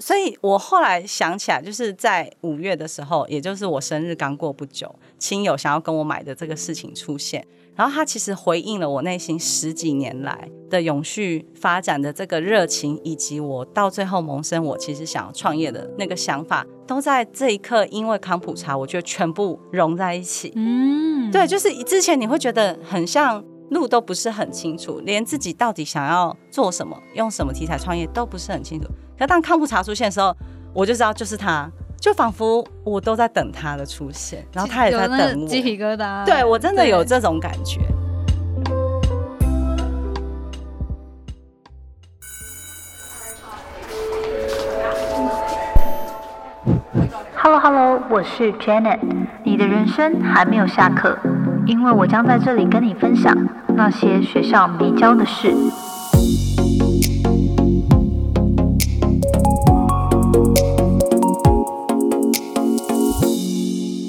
所以我后来想起来，就是在五月的时候，也就是我生日刚过不久，亲友想要跟我买的这个事情出现。然后他其实回应了我内心十几年来的永续发展的这个热情，以及我到最后萌生我其实想要创业的那个想法，都在这一刻因为康普茶，我觉得全部融在一起。嗯，对，就是之前你会觉得很像路都不是很清楚，连自己到底想要做什么、用什么题材创业都不是很清楚。可当康普茶出现的时候，我就知道就是他。就仿佛我都在等他的出现，然后他也在等我。鸡皮疙瘩，对我真的有这种感觉。Hello Hello，我是 Janet，你的人生还没有下课，因为我将在这里跟你分享那些学校没教的事。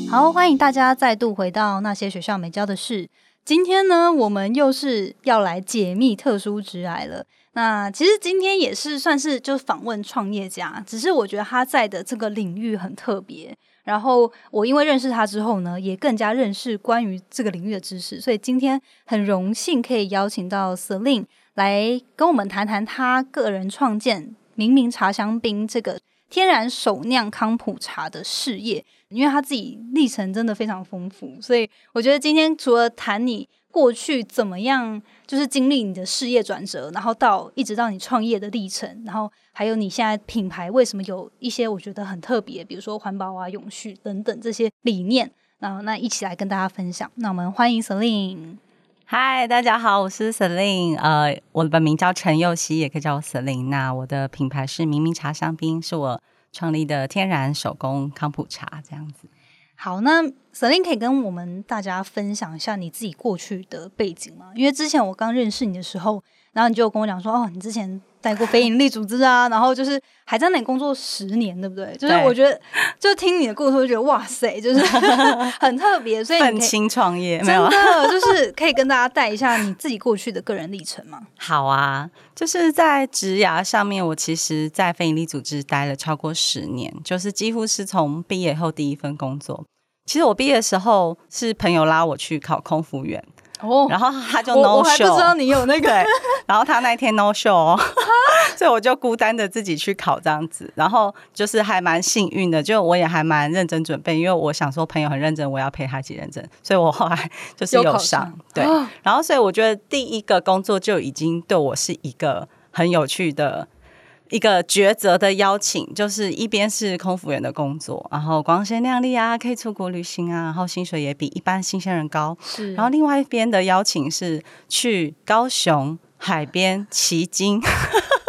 好，欢迎大家再度回到那些学校没教的事。今天呢，我们又是要来解密特殊职癌了。那其实今天也是算是就访问创业家，只是我觉得他在的这个领域很特别。然后我因为认识他之后呢，也更加认识关于这个领域的知识。所以今天很荣幸可以邀请到 Selin 来跟我们谈谈他个人创建明明茶香槟这个天然手酿康普茶的事业。因为他自己历程真的非常丰富，所以我觉得今天除了谈你过去怎么样，就是经历你的事业转折，然后到一直到你创业的历程，然后还有你现在品牌为什么有一些我觉得很特别，比如说环保啊、永续等等这些理念，然后那一起来跟大家分享。那我们欢迎 Selin。嗨，大家好，我是 Selin，呃，我的本名叫陈佑熙，也可以叫我 Selin。那我的品牌是明明茶香槟，是我。创立的天然手工康普茶这样子。好，那 Selin 可以跟我们大家分享一下你自己过去的背景吗？因为之前我刚认识你的时候，然后你就跟我讲说，哦，你之前。带过非营利组织啊，然后就是还在那里工作十年，对不对？就是我觉得，就听你的故事，就觉得哇塞，就是 很特别。所以很轻创业，真的 就是可以跟大家带一下你自己过去的个人历程吗？好啊，就是在职涯上面，我其实，在非营利组织待了超过十年，就是几乎是从毕业后第一份工作。其实我毕业的时候是朋友拉我去考空服员。哦，然后他就 no show，不知道你有那个，然后他那一天 no show，所以我就孤单的自己去考这样子，然后就是还蛮幸运的，就我也还蛮认真准备，因为我想说朋友很认真，我要陪他一起认真，所以我后来就是有上，对，然后所以我觉得第一个工作就已经对我是一个很有趣的。一个抉择的邀请，就是一边是空服员的工作，然后光鲜亮丽啊，可以出国旅行啊，然后薪水也比一般新鲜人高。是，然后另外一边的邀请是去高雄海边骑鲸，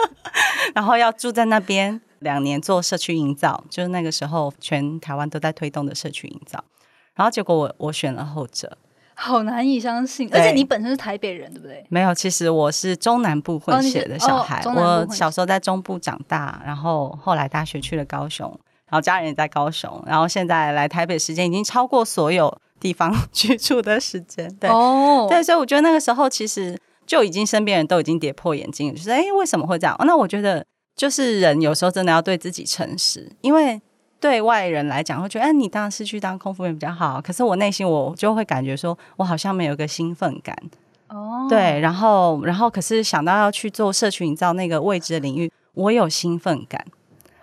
然后要住在那边两年做社区营造，就是那个时候全台湾都在推动的社区营造。然后结果我我选了后者。好难以相信，而且你本身是台北人，对不对？没有，其实我是中南部混血的小孩。我小时候在中部长大，然后后来大学去了高雄，然后家人也在高雄，然后现在来台北时间已经超过所有地方 居住的时间。对，哦对，所以我觉得那个时候其实就已经身边人都已经跌破眼镜，就是哎，为什么会这样？那我觉得就是人有时候真的要对自己诚实，因为。对外人来讲，会觉得哎，你当然是去当空服员比较好。可是我内心我就会感觉说，我好像没有一个兴奋感。哦，对，然后，然后，可是想到要去做社群营造那个未知的领域，我有兴奋感。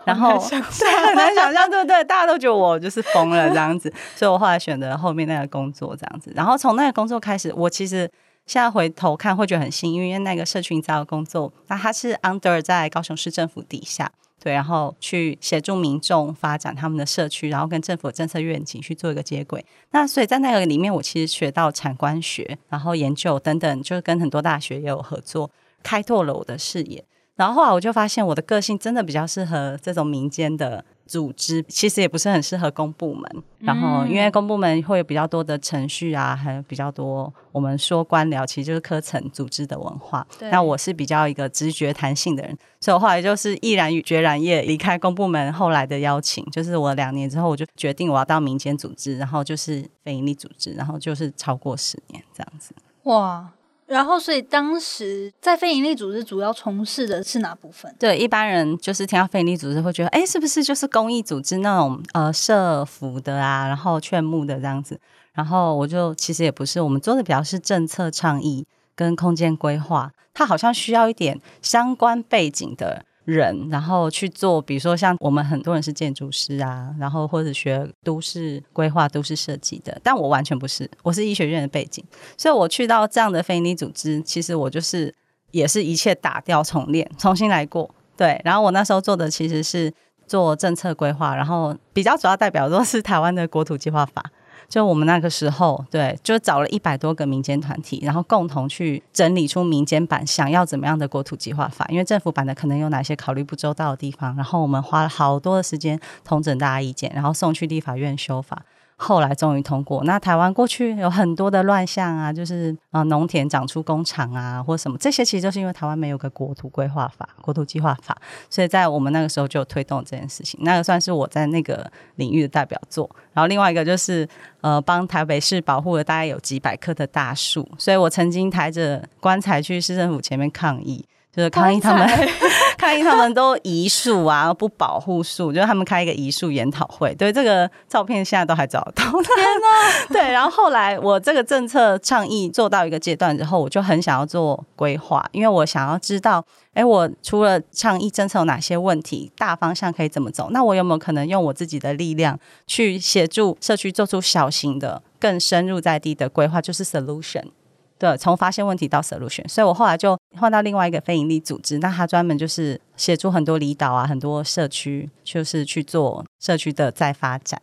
然后，对，很难想象，对不对？大家都觉得我就是疯了这样子，所以我后来选择后面那个工作这样子。然后从那个工作开始，我其实现在回头看会觉得很幸运，因为那个社群营造的工作，那它是 under 在高雄市政府底下。对，然后去协助民众发展他们的社区，然后跟政府政策愿景去做一个接轨。那所以在那个里面，我其实学到产官学，然后研究等等，就是跟很多大学也有合作，开拓了我的视野。然后后来我就发现，我的个性真的比较适合这种民间的。组织其实也不是很适合公部门，然后因为公部门会有比较多的程序啊，还有比较多我们说官僚，其实就是科层组织的文化。那我是比较一个直觉弹性的人，所以我后来就是毅然决然也离开公部门。后来的邀请，就是我两年之后，我就决定我要到民间组织，然后就是非营利组织，然后就是超过十年这样子。哇！然后，所以当时在非营利组织主要从事的是哪部分？对，一般人就是听到非营利组织会觉得，哎，是不是就是公益组织那种呃社服的啊，然后劝募的这样子？然后我就其实也不是，我们做的比较是政策倡议跟空间规划，它好像需要一点相关背景的。人，然后去做，比如说像我们很多人是建筑师啊，然后或者学都市规划、都市设计的，但我完全不是，我是医学院的背景，所以我去到这样的非营利组织，其实我就是也是一切打掉重练，重新来过。对，然后我那时候做的其实是做政策规划，然后比较主要代表都是台湾的国土计划法。就我们那个时候，对，就找了一百多个民间团体，然后共同去整理出民间版想要怎么样的国土计划法，因为政府版的可能有哪些考虑不周到的地方，然后我们花了好多的时间统整大家意见，然后送去立法院修法。后来终于通过。那台湾过去有很多的乱象啊，就是啊农田长出工厂啊，或什么这些，其实就是因为台湾没有个国土规划法、国土计划法，所以在我们那个时候就推动这件事情。那个算是我在那个领域的代表作。然后另外一个就是呃，帮台北市保护了大概有几百棵的大树，所以我曾经抬着棺材去市政府前面抗议。就是抗议他们，抗议他们都移树啊，不保护树，就是他们开一个移树研讨会。对，这个照片现在都还找得到。天哪！对，然后后来我这个政策倡议做到一个阶段之后，我就很想要做规划，因为我想要知道，哎，我除了倡议政策有哪些问题，大方向可以怎么走？那我有没有可能用我自己的力量去协助社区做出小型的、更深入在地的规划，就是 solution。对，从发现问题到 solution，所以我后来就换到另外一个非营利组织，那他专门就是协助很多离岛啊、很多社区，就是去做社区的再发展。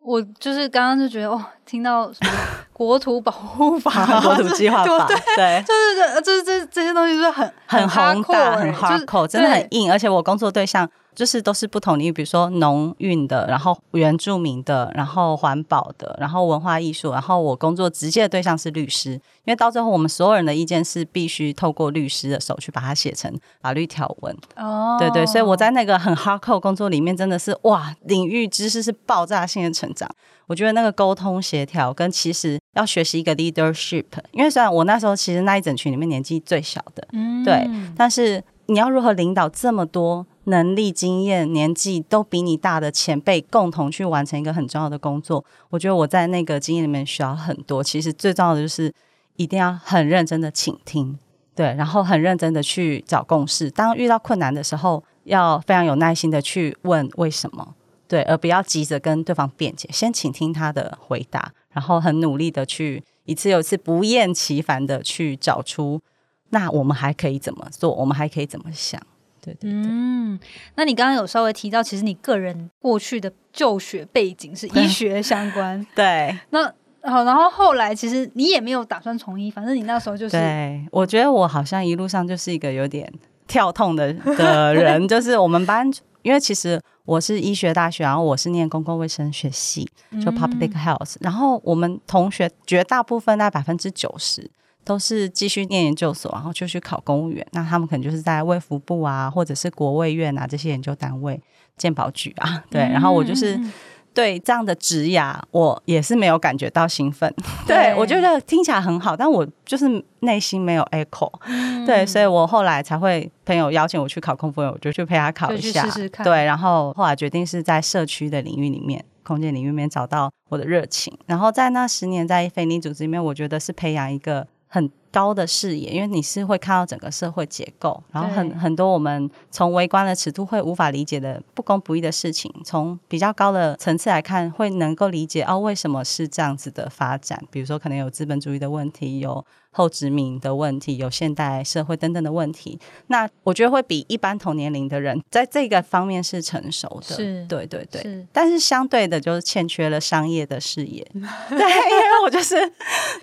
我就是刚刚就觉得哦，听到什么国土保护法、国土计划法，对，就是这、这、这这些东西是很很宏大、很 hardcore，真的很硬，而且我工作对象。就是都是不同领域，比如说农运的，然后原住民的，然后环保的，然后文化艺术，然后我工作直接的对象是律师，因为到最后我们所有人的意见是必须透过律师的手去把它写成法律条文。哦，对对，所以我在那个很 hardcore 工作里面真的是哇，领域知识是爆炸性的成长。我觉得那个沟通协调跟其实要学习一个 leadership，因为虽然我那时候其实那一整群里面年纪最小的，嗯，对，但是你要如何领导这么多？能力、经验、年纪都比你大的前辈，共同去完成一个很重要的工作。我觉得我在那个经验里面需要很多。其实最重要的就是一定要很认真的倾听，对，然后很认真的去找共识。当遇到困难的时候，要非常有耐心的去问为什么，对，而不要急着跟对方辩解，先倾听他的回答，然后很努力的去一次又一次不厌其烦的去找出，那我们还可以怎么做？我们还可以怎么想？对对嗯，那你刚刚有稍微提到，其实你个人过去的就学背景是医学相关，对。那好，然后后来其实你也没有打算从医，反正你那时候就是。对，我觉得我好像一路上就是一个有点跳痛的的人，就是我们班，因为其实我是医学大学，然后我是念公共卫生学系，就 public health，然后我们同学绝大部分在百分之九十。都是继续念研究所，然后就去考公务员。那他们可能就是在卫福部啊，或者是国卫院啊这些研究单位、健保局啊。对，然后我就是对这样的职涯，我也是没有感觉到兴奋。对我觉得听起来很好，但我就是内心没有 echo。对，所以我后来才会朋友邀请我去考空服员，我就去陪他考一下。试试看。对，然后后来决定是在社区的领域里面、空间领域里面找到我的热情。然后在那十年在非利组织里面，我觉得是培养一个。很高的视野，因为你是会看到整个社会结构，然后很很多我们从微观的尺度会无法理解的不公不义的事情，从比较高的层次来看，会能够理解哦，为什么是这样子的发展？比如说，可能有资本主义的问题，有后殖民的问题，有现代社会等等的问题。那我觉得会比一般同年龄的人在这个方面是成熟的，是，对对对。但是相对的，就是欠缺了商业的视野。对，因为我就是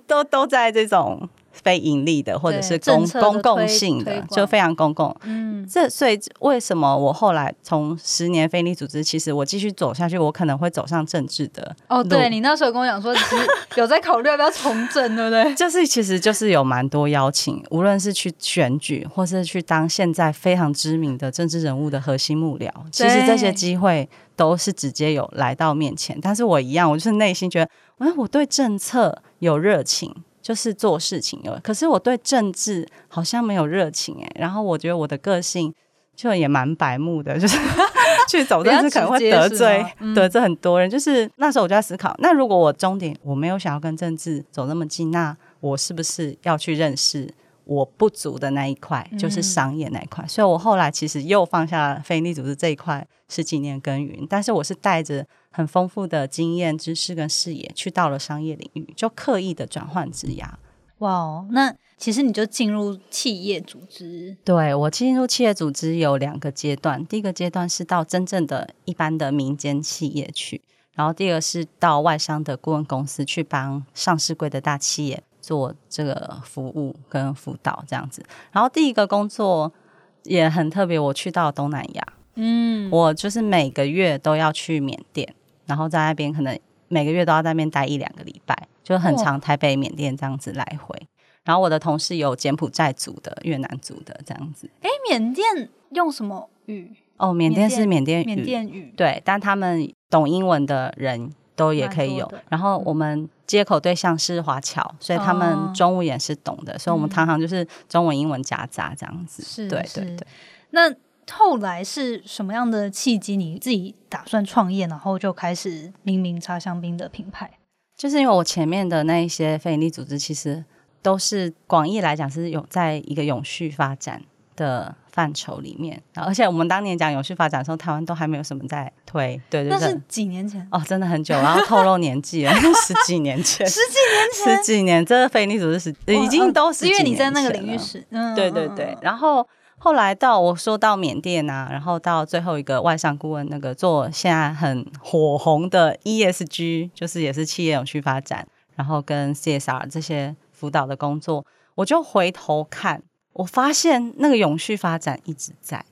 都都在这种。非盈利的，或者是公公共性的，就非常公共。嗯，这所以为什么我后来从十年非利组织，其实我继续走下去，我可能会走上政治的。哦，对你那时候跟我讲说，其实有在考虑要不要从政，对不对？就是其实就是有蛮多邀请，无论是去选举，或是去当现在非常知名的政治人物的核心幕僚，其实这些机会都是直接有来到面前。但是我一样，我就是内心觉得，哎，我对政策有热情。就是做事情了。可是我对政治好像没有热情哎。然后我觉得我的个性就也蛮白目的，就是 去走政治可能会得罪得罪很多人。就是那时候我就在思考，那如果我终点我没有想要跟政治走那么近，那我是不是要去认识？我不足的那一块就是商业那一块，所以我后来其实又放下非利组织这一块是几年耕耘，但是我是带着很丰富的经验、知识跟视野去到了商业领域，就刻意的转换职涯。哇哦，那其实你就进入企业组织？对我进入企业组织有两个阶段，第一个阶段是到真正的一般的民间企业去，然后第二个是到外商的顾问公司去帮上市柜的大企业。做这个服务跟辅导这样子，然后第一个工作也很特别，我去到东南亚，嗯，我就是每个月都要去缅甸，然后在那边可能每个月都要在那边待一两个礼拜，就很长，台北、缅甸这样子来回。然后我的同事有柬埔寨族的、越南族的这样子。哎，缅甸用什么语？哦，缅甸是缅甸语，缅甸语对，但他们懂英文的人。都也可以有，然后我们接口对象是华侨，所以他们中文也是懂的，所以我们常常就是中文英文夹杂这样子。是，对对对。那后来是什么样的契机？你自己打算创业，然后就开始明明茶香槟的品牌？就是因为我前面的那一些非营利组织，其实都是广义来讲是有在一个永续发展。的范畴里面，而且我们当年讲永续发展的时候，台湾都还没有什么在推，对对对，那是几年前哦，真的很久，然后透露年纪了，十几年前，十几年前，十几年，这个非利组织是已经都是因为你在那个领域是，嗯，对对对，然后后来到我说到缅甸啊，然后到最后一个外商顾问那个做现在很火红的 ESG，就是也是企业永续发展，然后跟 CSR 这些辅导的工作，我就回头看。我发现那个永续发展一直在，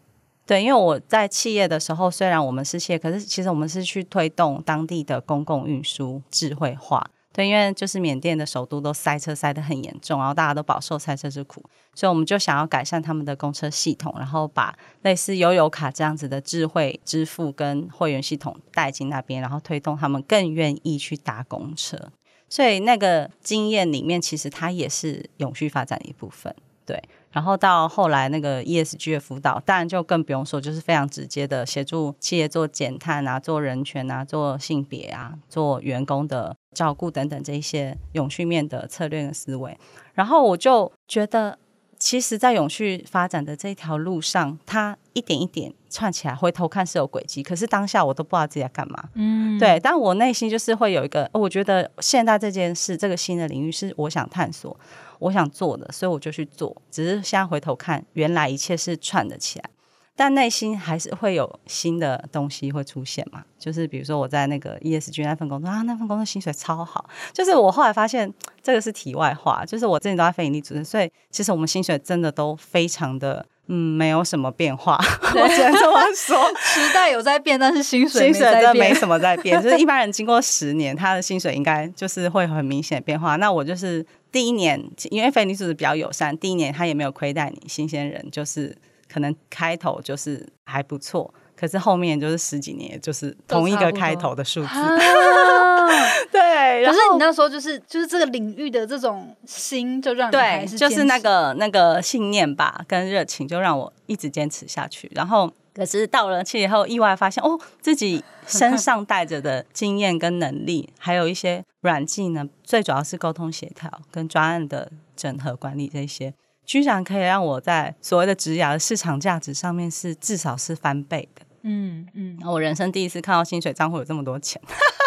对，因为我在企业的时候，虽然我们是企业，可是其实我们是去推动当地的公共运输智慧化，对，因为就是缅甸的首都都塞车塞得很严重，然后大家都饱受塞车之苦，所以我们就想要改善他们的公车系统，然后把类似悠游卡这样子的智慧支付跟会员系统带进那边，然后推动他们更愿意去搭公车，所以那个经验里面，其实它也是永续发展的一部分，对。然后到后来那个 ESG 的辅导，当然就更不用说，就是非常直接的协助企业做减碳啊、做人权啊、做性别啊、做员工的照顾等等这一些永续面的策略跟思维。然后我就觉得，其实，在永续发展的这一条路上，它一点一点串起来，回头看是有轨迹，可是当下我都不知道自己在干嘛。嗯，对，但我内心就是会有一个，我觉得现在这件事，这个新的领域是我想探索。我想做的，所以我就去做。只是现在回头看，原来一切是串的起来，但内心还是会有新的东西会出现嘛？就是比如说我在那个 ESG 那份工作啊，那份工作薪水超好。就是我后来发现，这个是题外话。就是我之前都在非营利组织，所以其实我们薪水真的都非常的。嗯，没有什么变化，我只能这么说。时代有在变，但是薪水薪水真的没什么在变。就是一般人经过十年，他的薪水应该就是会很明显的变化。那我就是第一年，因为菲尼组织比较友善，第一年他也没有亏待你，新鲜人就是可能开头就是还不错。可是后面就是十几年，就是同一个开头的数字。对，可是你那时候就是就是这个领域的这种心，就让对，就是那个那个信念吧，跟热情，就让我一直坚持下去。然后，可是到了去以后，意外发现哦，自己身 上带着的经验跟能力，还有一些软技能，最主要是沟通协调跟专案的整合管理这些，居然可以让我在所谓的职涯的市场价值上面是至少是翻倍的。嗯嗯，我人生第一次看到薪水账户有这么多钱，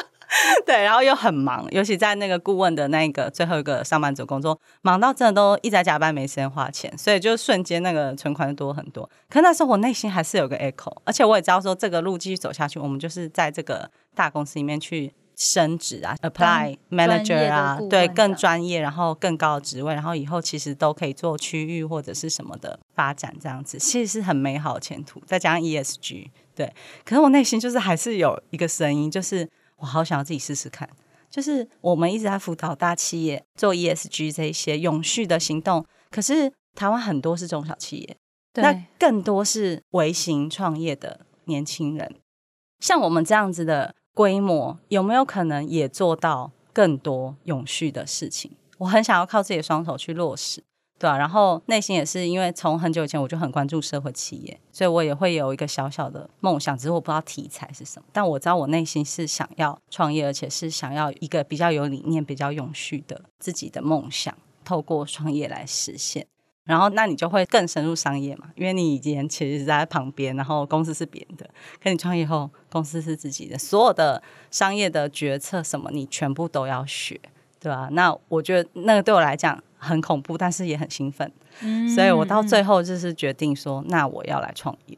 对，然后又很忙，尤其在那个顾问的那个最后一个上班族工作，忙到真的都一直在加班，没时间花钱，所以就瞬间那个存款就多很多。可那时候我内心还是有个 echo，而且我也知道说这个路继续走下去，我们就是在这个大公司里面去。升职啊，apply manager 啊，对，更专业，然后更高的职位，然后以后其实都可以做区域或者是什么的发展，这样子其实是很美好的前途。再加上 ESG，对，可是我内心就是还是有一个声音，就是我好想要自己试试看。就是我们一直在辅导大企业做 ESG 这一些永续的行动，可是台湾很多是中小企业，那更多是微型创业的年轻人，像我们这样子的。规模有没有可能也做到更多永续的事情？我很想要靠自己的双手去落实。对啊，然后内心也是因为从很久以前我就很关注社会企业，所以我也会有一个小小的梦想，只是我不知道题材是什么。但我知道我内心是想要创业，而且是想要一个比较有理念、比较永续的自己的梦想，透过创业来实现。然后那你就会更深入商业嘛，因为你以前其实是在旁边，然后公司是别人的，可你创业后公司是自己的，所有的商业的决策什么你全部都要学，对吧？那我觉得那个对我来讲。很恐怖，但是也很兴奋，所以我到最后就是决定说，那我要来创业。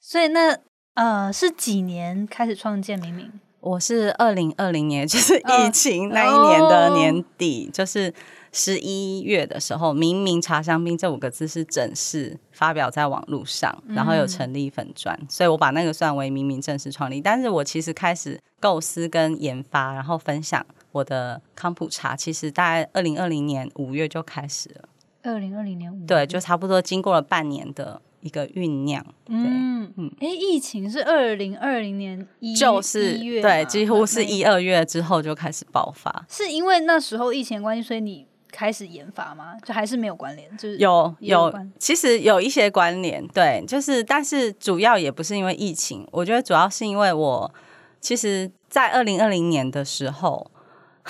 所以那呃是几年开始创建明明？我是二零二零年，就是疫情那一年的年底，就是十一月的时候，明明茶香槟这五个字是正式发表在网络上，然后有成立粉砖，所以我把那个算为明明正式创立。但是我其实开始构思跟研发，然后分享。我的康普茶其实大概二零二零年五月就开始了。二零二零年五对，就差不多经过了半年的一个酝酿。嗯嗯，哎，疫情是二零二零年一就是月对，几乎是一二月之后就开始爆发。是因为那时候疫情关系，所以你开始研发吗？就还是没有关联？就是有有，其实有一些关联。对，就是但是主要也不是因为疫情，我觉得主要是因为我其实，在二零二零年的时候。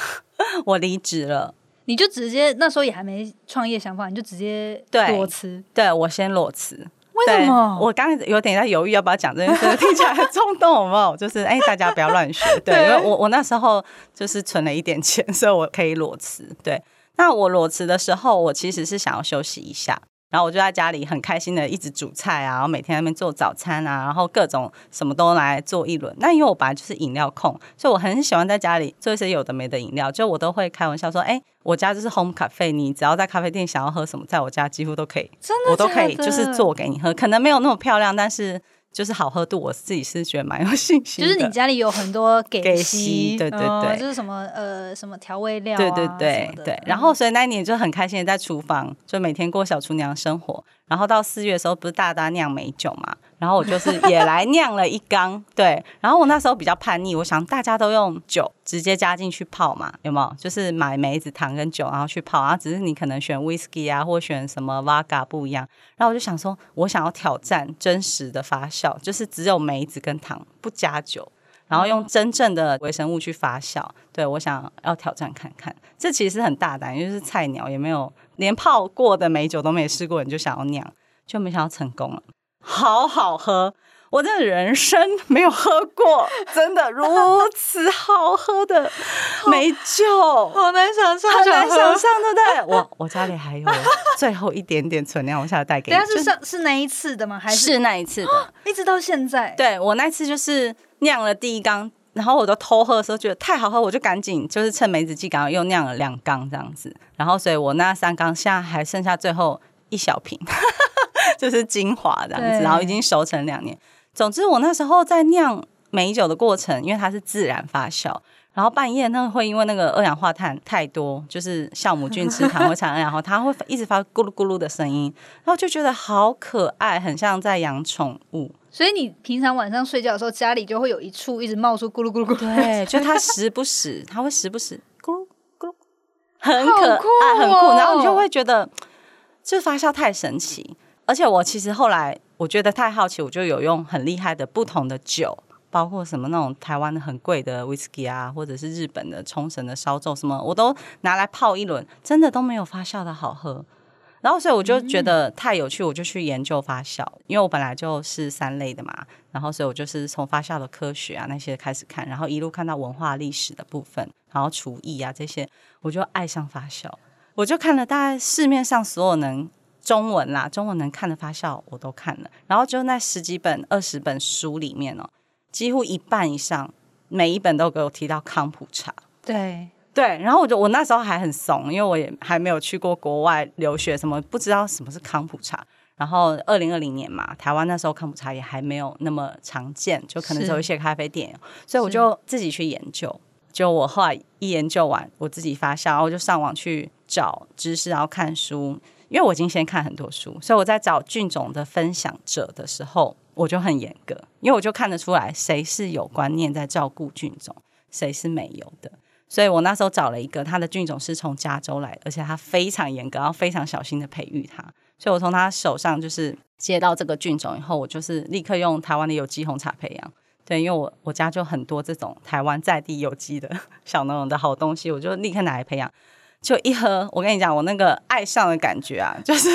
我离职了，你就直接那时候也还没创业想法，你就直接裸辞。对我先裸辞，为什么？我刚有点在犹豫要不要讲这件事，听起来很冲动，有没有？就是哎，大家不要乱学。对，因为我我那时候就是存了一点钱，所以我可以裸辞。对，那我裸辞的时候，我其实是想要休息一下。然后我就在家里很开心的一直煮菜啊，然后每天那边做早餐啊，然后各种什么都来做一轮。那因为我本来就是饮料控，所以我很喜欢在家里做一些有的没的饮料。就我都会开玩笑说，哎，我家就是 home cafe，你只要在咖啡店想要喝什么，在我家几乎都可以，真的，我都可以就是做给你喝。可能没有那么漂亮，但是。就是好喝度，我自己是觉得蛮有信心。就是你家里有很多给息，对对对，就是什么呃什么调味料，对对对对。然后所以那一年就很开心的在厨房，就每天过小厨娘生活。然后到四月的时候，不是大大酿美酒嘛？然后我就是也来酿了一缸，对。然后我那时候比较叛逆，我想大家都用酒直接加进去泡嘛，有没有？就是买梅子糖跟酒，然后去泡。然后只是你可能选 whisky 啊，或选什么 vodka 不一样。然后我就想说，我想要挑战真实的发酵，就是只有梅子跟糖，不加酒，然后用真正的微生物去发酵。对我想要挑战看看，这其实很大胆，因为是菜鸟，也没有连泡过的美酒都没试过，你就想要酿，就没想到成功了。好好喝，我的人生没有喝过真的 如此好喝的美酒，好难想象，很难想象，对不对？我我家里还有最后一点点存量，我下次带给你。但是上是那一次的吗？还是那一次的？一直到现在。对我那次就是酿了第一缸，然后我都偷喝的时候觉得太好喝，我就赶紧就是趁梅子季刚好又酿了两缸这样子，然后所以我那三缸现在还剩下最后一小瓶。就是精华这样子，然后已经熟成两年。总之，我那时候在酿美酒的过程，因为它是自然发酵，然后半夜那个会因为那个二氧化碳太多，就是酵母菌吃糖会产生，然 后它会一直发咕噜咕噜的声音，然后就觉得好可爱，很像在养宠物。所以你平常晚上睡觉的时候，家里就会有一处一直冒出咕噜咕噜咕噜，对，就它时不时，它会时不时咕噜咕噜，很可爱，很酷。然后你就会觉得，这发酵太神奇。而且我其实后来我觉得太好奇，我就有用很厉害的不同的酒，包括什么那种台湾的很贵的 whisky 啊，或者是日本的冲绳的烧酒，什么我都拿来泡一轮，真的都没有发酵的好喝。然后所以我就觉得太有趣，我就去研究发酵，因为我本来就是三类的嘛。然后所以我就是从发酵的科学啊那些开始看，然后一路看到文化历史的部分，然后厨艺啊这些，我就爱上发酵。我就看了大概市面上所有能。中文啦，中文能看的发酵我都看了，然后就那十几本、二十本书里面哦，几乎一半以上，每一本都给我提到康普茶。对对，然后我就我那时候还很怂，因为我也还没有去过国外留学，什么不知道什么是康普茶。然后二零二零年嘛，台湾那时候康普茶也还没有那么常见，就可能只有一些咖啡店，所以我就自己去研究。就我后来一研究完，我自己发酵，然后就上网去找知识，然后看书。因为我已经先看很多书，所以我在找菌种的分享者的时候，我就很严格，因为我就看得出来谁是有观念在照顾菌种，谁是没有的。所以我那时候找了一个，他的菌种是从加州来，而且他非常严格，然后非常小心的培育它。所以我从他手上就是接到这个菌种以后，我就是立刻用台湾的有机红茶培养。对，因为我我家就很多这种台湾在地有机的 小农的好东西，我就立刻拿来培养。就一喝，我跟你讲，我那个爱上的感觉啊，就是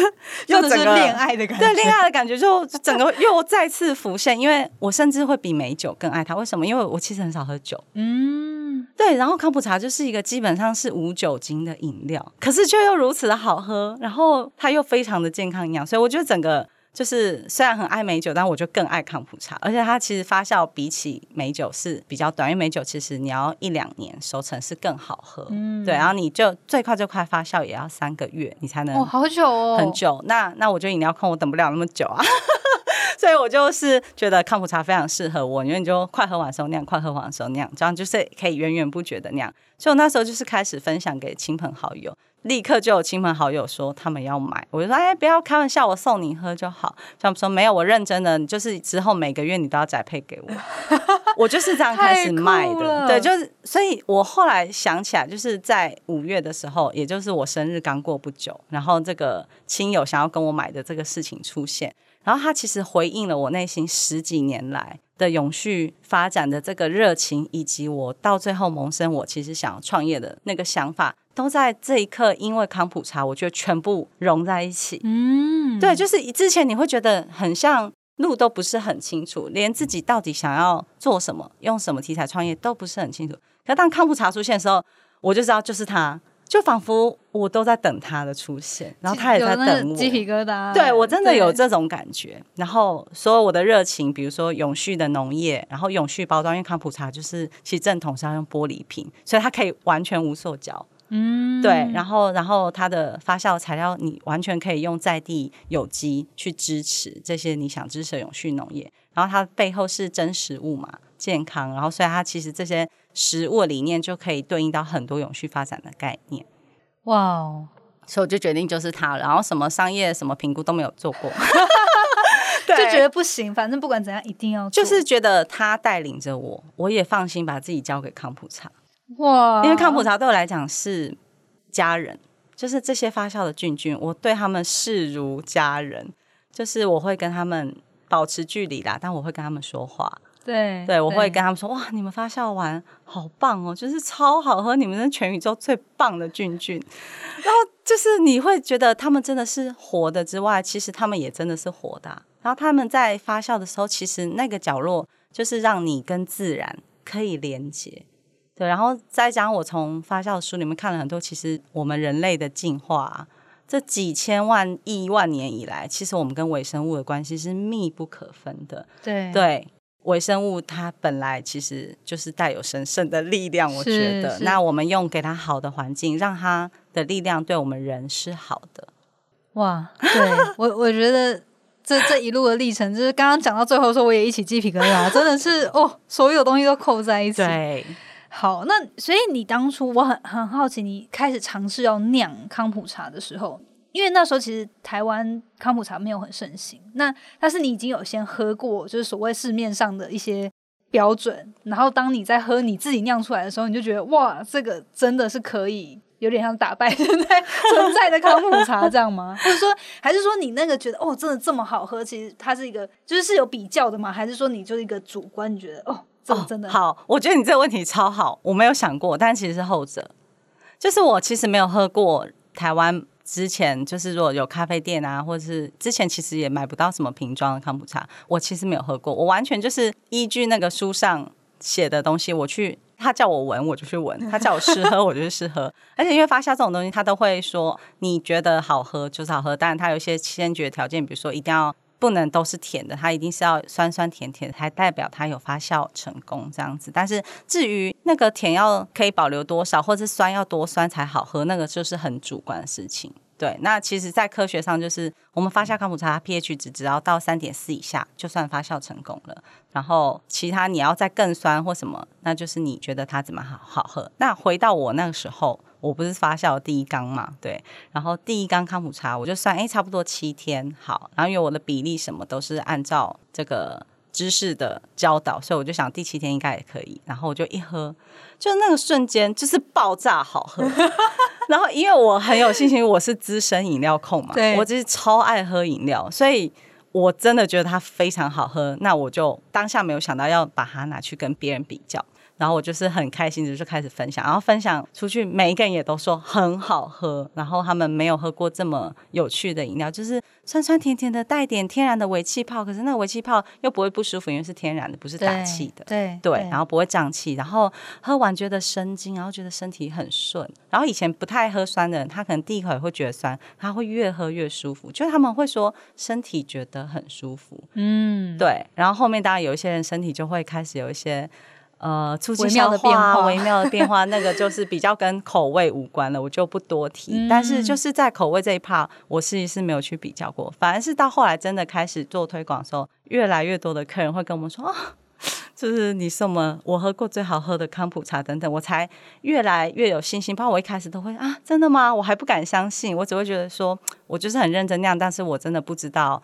又整个恋爱的感觉，对恋爱的感觉，就整个又再次浮现。因为我甚至会比美酒更爱它，为什么？因为我其实很少喝酒，嗯，对。然后康普茶就是一个基本上是无酒精的饮料，可是却又如此的好喝，然后它又非常的健康营养，所以我觉得整个。就是虽然很爱美酒，但我就更爱康普茶，而且它其实发酵比起美酒是比较短，因为美酒其实你要一两年熟成是更好喝，嗯，对，然后你就最快最快发酵也要三个月，你才能哦，好久哦，很久。那那我觉得饮料控我等不了那么久啊，所以我就是觉得康普茶非常适合我，因为你就快喝完的时候酿，快喝完的时候酿，这样就是可以源源不绝的酿。所以我那时候就是开始分享给亲朋好友。立刻就有亲朋好友说他们要买，我就说哎，不要开玩笑，我送你喝就好。他们说没有，我认真的，就是之后每个月你都要宅配给我。我就是这样开始卖的，对，就是所以，我后来想起来，就是在五月的时候，也就是我生日刚过不久，然后这个亲友想要跟我买的这个事情出现，然后他其实回应了我内心十几年来的永续发展的这个热情，以及我到最后萌生我其实想要创业的那个想法。都在这一刻，因为康普茶，我觉得全部融在一起。嗯，对，就是之前你会觉得很像路都不是很清楚，连自己到底想要做什么、用什么题材创业都不是很清楚。可当康普茶出现的时候，我就知道就是他，就仿佛我都在等他的出现，然后他也在等我。鸡皮疙瘩，对我真的有这种感觉。然后所有我的热情，比如说永续的农业，然后永续包装，因为康普茶就是其实正统是要用玻璃瓶，所以它可以完全无塑胶。嗯，对，然后，然后它的发酵材料，你完全可以用在地有机去支持这些你想支持的永续农业。然后它背后是真实物嘛，健康，然后所以它其实这些食物理念就可以对应到很多永续发展的概念。哇哦，所以我就决定就是它了。然后什么商业什么评估都没有做过，就觉得不行，反正不管怎样一定要，就是觉得他带领着我，我也放心把自己交给康普茶。哇！因为康普茶对我来讲是家人，就是这些发酵的菌菌，我对他们视如家人，就是我会跟他们保持距离啦，但我会跟他们说话。对，对我会跟他们说：哇，你们发酵完好棒哦，就是超好喝，你们是全宇宙最棒的菌菌。然后就是你会觉得他们真的是活的之外，其实他们也真的是活的。然后他们在发酵的时候，其实那个角落就是让你跟自然可以连接。对，然后再讲，我从发酵书里面看了很多，其实我们人类的进化，这几千万亿万年以来，其实我们跟微生物的关系是密不可分的。对对，微生物它本来其实就是带有神圣的力量，我觉得，那我们用给它好的环境，让它的力量对我们人是好的。哇，对我我觉得这这一路的历程，就是刚刚讲到最后说，我也一起鸡皮疙瘩，真的是哦，所有东西都扣在一起。对。好，那所以你当初我很很好奇，你开始尝试要酿康普茶的时候，因为那时候其实台湾康普茶没有很盛行。那但是你已经有先喝过，就是所谓市面上的一些标准，然后当你在喝你自己酿出来的时候，你就觉得哇，这个真的是可以有点像打败现在 存在的康普茶这样吗？或 者说，还是说你那个觉得哦，真的这么好喝？其实它是一个就是是有比较的吗？还是说你就是一个主观，你觉得哦？这，真的好，我觉得你这个问题超好，我没有想过，但其实是后者，就是我其实没有喝过台湾之前，就是如果有咖啡店啊，或者是之前其实也买不到什么瓶装的康普茶，我其实没有喝过，我完全就是依据那个书上写的东西，我去他叫我闻我就去闻，他叫我试喝我就去试喝，而且因为发酵这种东西，他都会说你觉得好喝就是好喝，当然他有一些先决条件，比如说一定要。不能都是甜的，它一定是要酸酸甜甜，才代表它有发酵成功这样子。但是至于那个甜要可以保留多少，或者酸要多酸才好喝，那个就是很主观的事情。对，那其实，在科学上，就是我们发酵康普茶，pH 值只要到三点四以下，就算发酵成功了。然后其他你要再更酸或什么，那就是你觉得它怎么好好喝。那回到我那个时候。我不是发酵第一缸嘛，对，然后第一缸康普茶我就算，哎，差不多七天好，然后因为我的比例什么都是按照这个知识的教导，所以我就想第七天应该也可以。然后我就一喝，就那个瞬间就是爆炸好喝。然后因为我很有信心，我是资深饮料控嘛，我就是超爱喝饮料，所以我真的觉得它非常好喝。那我就当下没有想到要把它拿去跟别人比较。然后我就是很开心的就开始分享，然后分享出去，每一个人也都说很好喝。然后他们没有喝过这么有趣的饮料，就是酸酸甜甜的，带点天然的微气泡。可是那个尾气泡又不会不舒服，因为是天然的，不是打气的。对对，然后不会胀气，然后喝完觉得生津，然后觉得身体很顺。然后以前不太喝酸的人，他可能第一口也会觉得酸，他会越喝越舒服，就是他们会说身体觉得很舒服。嗯，对。然后后面当然有一些人身体就会开始有一些。呃，微妙的变化微妙的变化，那个就是比较跟口味无关了，我就不多提。但是就是在口味这一 part，我实是没有去比较过。反而是到后来真的开始做推广的时候，越来越多的客人会跟我们说啊，就是你送我我喝过最好喝的康普茶等等，我才越来越有信心。包括我一开始都会啊，真的吗？我还不敢相信，我只会觉得说我就是很认真酿，但是我真的不知道。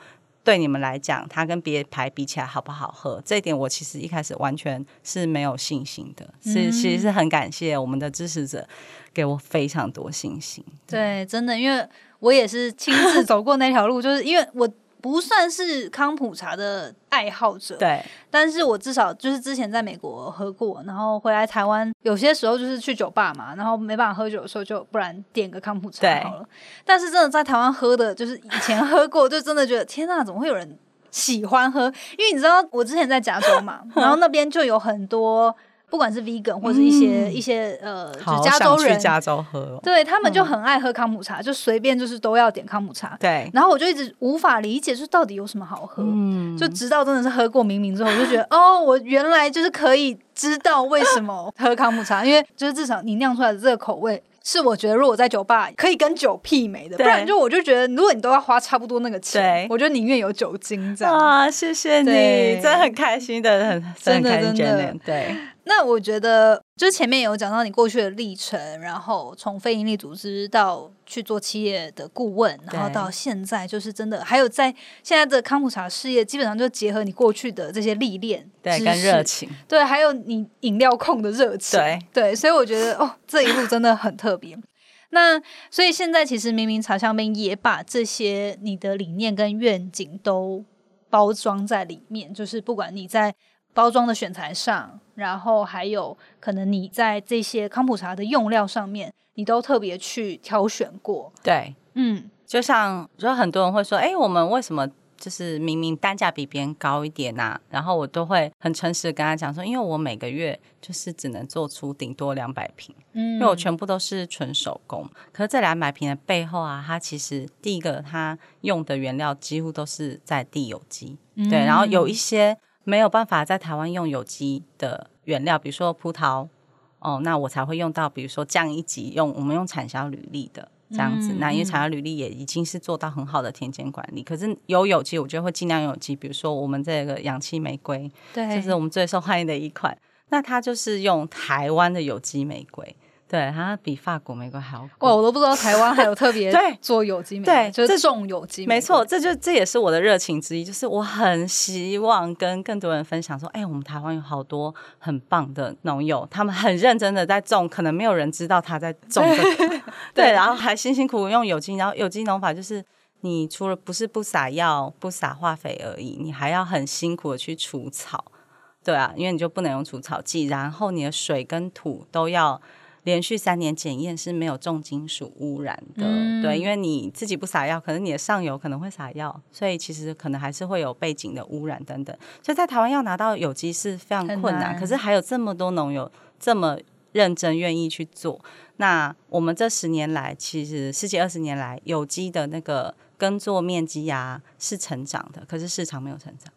对你们来讲，它跟别牌比起来好不好喝？这一点我其实一开始完全是没有信心的，是其实是很感谢我们的支持者给我非常多信心。对，真的，因为我也是亲自走过那条路，就是因为我。不算是康普茶的爱好者，对，但是我至少就是之前在美国喝过，然后回来台湾，有些时候就是去酒吧嘛，然后没办法喝酒的时候，就不然点个康普茶好了。但是真的在台湾喝的，就是以前喝过，就真的觉得天呐，怎么会有人喜欢喝？因为你知道我之前在加州嘛，然后那边就有很多。不管是 vegan 或是一些一些呃，就加州人，加州喝，对他们就很爱喝康姆茶，就随便就是都要点康姆茶。对，然后我就一直无法理解，就到底有什么好喝？嗯，就直到真的是喝过明明之后，我就觉得哦，我原来就是可以知道为什么喝康姆茶，因为就是至少你酿出来的这个口味。是我觉得，如果在酒吧可以跟酒媲美的，不然就我就觉得，如果你都要花差不多那个钱，我就宁愿有酒精这样。啊，谢谢你，真的很开心的，很真的真的对。那我觉得，就是前面有讲到你过去的历程，然后从非营利组织到去做企业的顾问，然后到现在就是真的，还有在现在的康普茶事业，基本上就结合你过去的这些历练，对，跟热情，对，还有你饮料控的热情，对对，所以我觉得哦，这一路真的很特别。那所以现在其实明明茶香槟也把这些你的理念跟愿景都包装在里面，就是不管你在。包装的选材上，然后还有可能你在这些康普茶的用料上面，你都特别去挑选过。对，嗯，就像就很多人会说，哎，我们为什么就是明明单价比别人高一点呐？然后我都会很诚实的跟他讲说，因为我每个月就是只能做出顶多两百瓶，嗯，因为我全部都是纯手工。可是这两百瓶的背后啊，它其实第一个它用的原料几乎都是在地有机，对，然后有一些。没有办法在台湾用有机的原料，比如说葡萄哦，那我才会用到，比如说降一级用我们用产销履历的这样子。那因为产销履历也已经是做到很好的田间管理，可是有有机，我觉得会尽量有机。比如说我们这个氧气玫瑰，对，这是我们最受欢迎的一款，那它就是用台湾的有机玫瑰。对，它比法国玫瑰还要哇！我都不知道台湾还有特别 对做有机玫瑰，就是种有机。没错，这就这也是我的热情之一，就是我很希望跟更多人分享说，哎，我们台湾有好多很棒的农友，他们很认真的在种，可能没有人知道他在种。对，然后还辛辛苦苦用有机，然后有机农法就是你除了不是不撒药、不撒化肥而已，你还要很辛苦的去除草。对啊，因为你就不能用除草剂，然后你的水跟土都要。连续三年检验是没有重金属污染的，对，因为你自己不撒药，可能你的上游可能会撒药，所以其实可能还是会有背景的污染等等。所以在台湾要拿到有机是非常困难，可是还有这么多农友这么认真愿意去做。那我们这十年来，其实十几二十年来，有机的那个耕作面积啊是成长的，可是市场没有成长。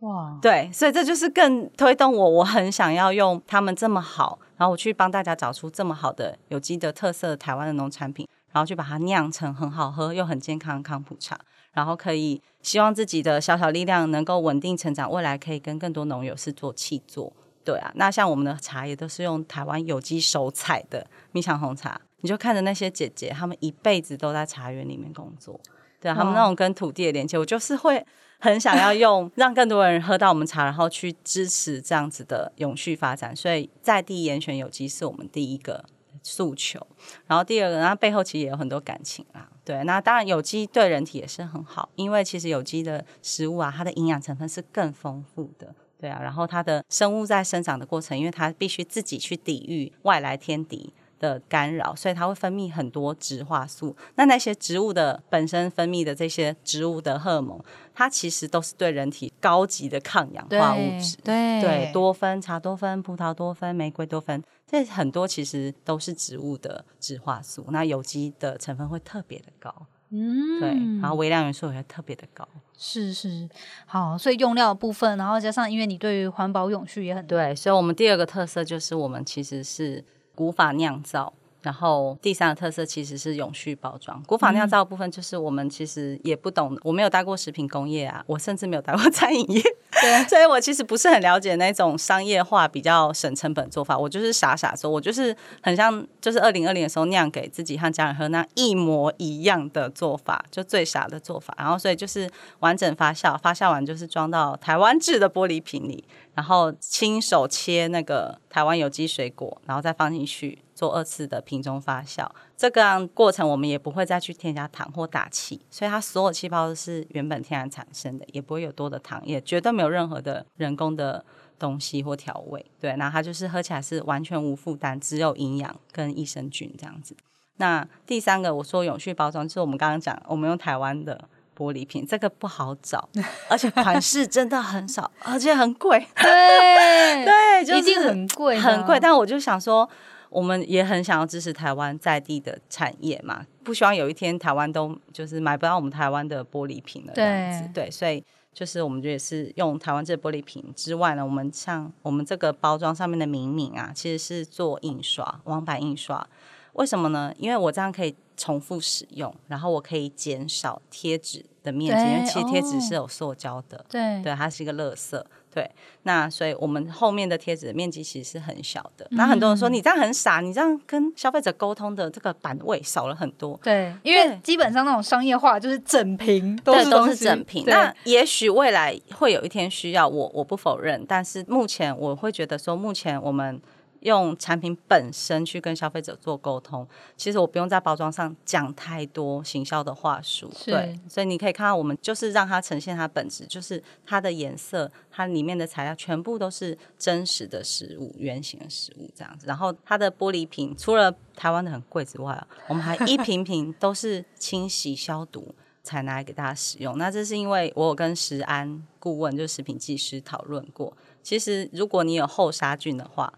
哇，对，所以这就是更推动我，我很想要用他们这么好。然后我去帮大家找出这么好的有机的特色台湾的农产品，然后去把它酿成很好喝又很健康的康普茶，然后可以希望自己的小小力量能够稳定成长，未来可以跟更多农友是做契作。对啊，那像我们的茶叶都是用台湾有机手采的蜜香红茶，你就看着那些姐姐，她们一辈子都在茶园里面工作。对啊，她们那种跟土地的连接，我就是会很想要用让更多人喝到我们茶，然后去支持这样子的永续发展。所以在地严选有机是我们第一个诉求，然后第二个，那背后其实也有很多感情啦。对，那当然有机对人体也是很好，因为其实有机的食物啊，它的营养成分是更丰富的。对啊，然后它的生物在生长的过程，因为它必须自己去抵御外来天敌的干扰，所以它会分泌很多植化素。那那些植物的本身分泌的这些植物的荷尔蒙，它其实都是对人体高级的抗氧化物质。对对，多酚、茶多酚、葡萄多酚、玫瑰多酚，这很多其实都是植物的植化素。那有机的成分会特别的高。嗯，对，然后微量元素也特别的高，是是，好，所以用料的部分，然后加上因为你对于环保永续也很对，所以我们第二个特色就是我们其实是无法酿造。然后第三个特色其实是永续包装，古法酿造部分就是我们其实也不懂，我没有待过食品工业啊，我甚至没有待过 餐饮业，对，所以我其实不是很了解那种商业化比较省成本做法。我就是傻傻说，我就是很像就是二零二零的时候酿给自己和家人喝那一模一样的做法，就最傻的做法。然后所以就是完整发酵，发酵完就是装到台湾制的玻璃瓶里，然后亲手切那个台湾有机水果，然后再放进去。做二次的瓶中发酵，这个过程我们也不会再去添加糖或打气，所以它所有气泡都是原本天然产生的，也不会有多的糖，也绝对没有任何的人工的东西或调味。对，那它就是喝起来是完全无负担，只有营养跟益生菌这样子。那第三个我说永续包装，就是我们刚刚讲，我们用台湾的玻璃瓶，这个不好找，而且款式真的很少，而且很贵。对对，就是很贵，很贵。但我就想说。我们也很想要支持台湾在地的产业嘛，不希望有一天台湾都就是买不到我们台湾的玻璃瓶了这样子。对，所以就是我们也是用台湾这玻璃瓶之外呢，我们像我们这个包装上面的明明啊，其实是做印刷，网版印刷。为什么呢？因为我这样可以重复使用，然后我可以减少贴纸的面积，因为其实贴纸是有塑胶的，对，对，它是一个垃圾。对，那所以我们后面的贴纸的面积其实是很小的。那很多人说你这样很傻，你这样跟消费者沟通的这个版位少了很多。对，因为基本上那种商业化就是整瓶都是都是整瓶。那也许未来会有一天需要，我我不否认。但是目前我会觉得说，目前我们。用产品本身去跟消费者做沟通，其实我不用在包装上讲太多行销的话术，对，所以你可以看到我们就是让它呈现它本质，就是它的颜色，它里面的材料全部都是真实的食物、原型的食物这样子。然后它的玻璃瓶除了台湾的很贵之外，我们还一瓶瓶都是清洗消毒才拿来给大家使用。那这是因为我有跟食安顾问，就是食品技师讨论过，其实如果你有后杀菌的话。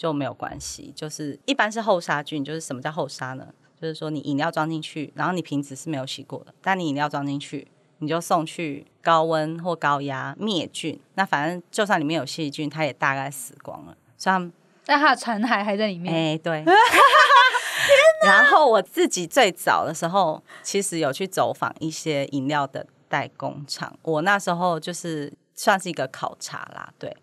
就没有关系，就是一般是后杀菌，就是什么叫后杀呢？就是说你饮料装进去，然后你瓶子是没有洗过的，但你饮料装进去，你就送去高温或高压灭菌，那反正就算里面有细菌，它也大概死光了。所以，但它的残骸还在里面。哎，对。然后我自己最早的时候，其实有去走访一些饮料的代工厂，我那时候就是算是一个考察啦，对。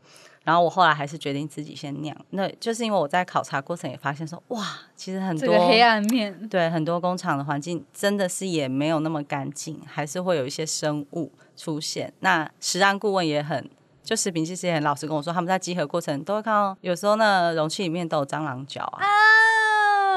然后我后来还是决定自己先酿，那就是因为我在考察过程也发现说，哇，其实很多黑暗面，对很多工厂的环境真的是也没有那么干净，还是会有一些生物出现。那食安顾问也很，就食品其实也很老实跟我说，他们在集合过程都会看到，有时候呢容器里面都有蟑螂脚啊，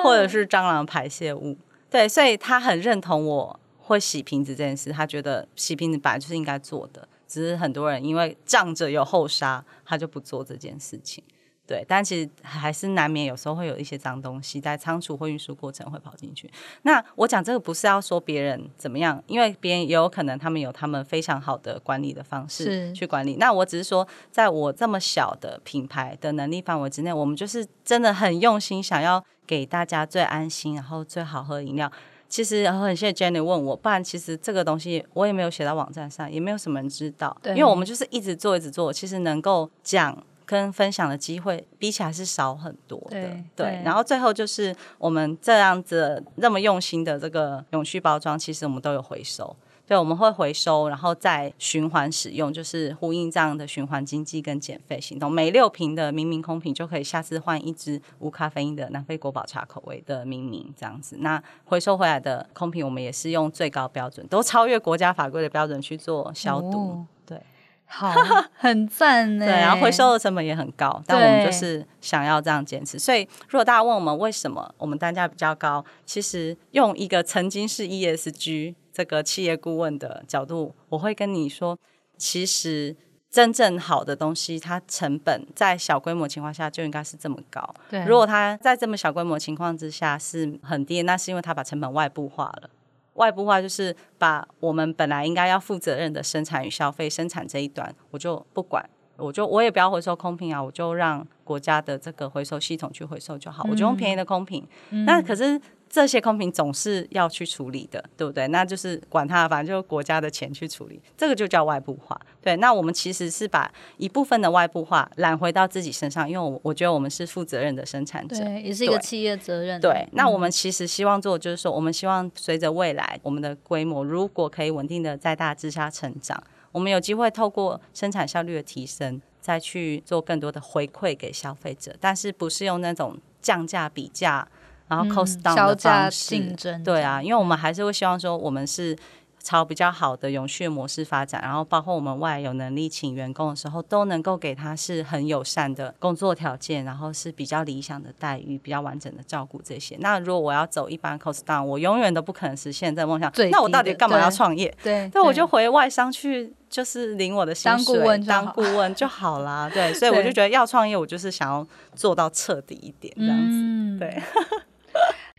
或者是蟑螂排泄物，对，所以他很认同我会洗瓶子这件事，他觉得洗瓶子本来就是应该做的。只是很多人因为仗着有后杀，他就不做这件事情。对，但其实还是难免有时候会有一些脏东西在仓储或运输过程会跑进去。那我讲这个不是要说别人怎么样，因为别人也有可能他们有他们非常好的管理的方式去管理。那我只是说，在我这么小的品牌的能力范围之内，我们就是真的很用心，想要给大家最安心，然后最好喝的饮料。其实很谢谢 Jenny 问我，不然其实这个东西我也没有写到网站上，也没有什么人知道。因为我们就是一直做，一直做，其实能够讲跟分享的机会比起来是少很多的。对，然后最后就是我们这样子那么用心的这个永续包装，其实我们都有回收。对，我们会回收，然后再循环使用，就是呼应这样的循环经济跟减肥行动。每六瓶的明明空瓶就可以下次换一支无咖啡因的南非国宝茶口味的明明，这样子。那回收回来的空瓶，我们也是用最高标准，都超越国家法规的标准去做消毒。对，好，很赞 呢。对，然后回收的成本也很高，但我们就是想要这样坚持。所以，如果大家问我们为什么我们单价比较高，其实用一个曾经是 ESG 这个企业顾问的角度，我会跟你说，其实真正好的东西，它成本在小规模情况下就应该是这么高。对，如果它在这么小规模情况之下是很低，那是因为它把成本外部化了。外部化就是把我们本来应该要负责任的生产与消费、生产这一端，我就不管，我就我也不要回收空瓶啊，我就让国家的这个回收系统去回收就好，我就用便宜的空瓶。那可是。这些空瓶总是要去处理的，对不对？那就是管它，反正就国家的钱去处理，这个就叫外部化。对，那我们其实是把一部分的外部化揽回到自己身上，因为我我觉得我们是负责任的生产者，对，也是一个企业责任。对，那我们其实希望做，就是说，我们希望随着未来我们的规模如果可以稳定的在大之下成长，我们有机会透过生产效率的提升，再去做更多的回馈给消费者，但是不是用那种降价比价。然后 cost down 的方式，对啊，因为我们还是会希望说，我们是朝比较好的永续模式发展，然后包括我们未来有能力请员工的时候，都能够给他是很友善的工作条件，然后是比较理想的待遇，比较完整的照顾这些。那如果我要走一般 cost down，我永远都不可能实现这个梦想。那我到底干嘛要创业？对，那我就回外商去，就是领我的薪水，当顾问，当顾问就好啦。对，所以我就觉得要创业，我就是想要做到彻底一点，这样子。对。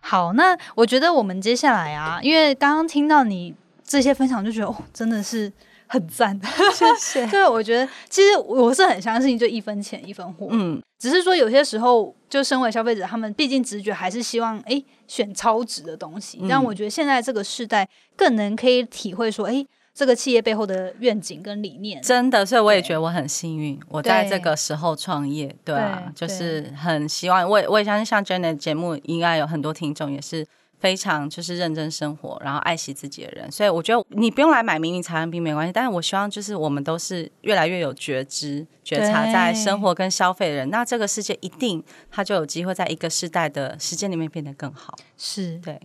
好，那我觉得我们接下来啊，因为刚刚听到你这些分享，就觉得哦，真的是很赞，谢谢。对，我觉得其实我是很相信，就一分钱一分货，嗯，只是说有些时候，就身为消费者，他们毕竟直觉还是希望哎选超值的东西，但我觉得现在这个时代更能可以体会说，哎。这个企业背后的愿景跟理念，真的，所以我也觉得我很幸运，我在这个时候创业，对啊，就是很希望，我我也相信像 Jenny 节目应该有很多听众也是非常就是认真生活，然后爱惜自己的人，所以我觉得你不用来买明明茶产品没关系，但是我希望就是我们都是越来越有觉知、觉察在生活跟消费的人，那这个世界一定它就有机会在一个时代的时间里面变得更好，是。对。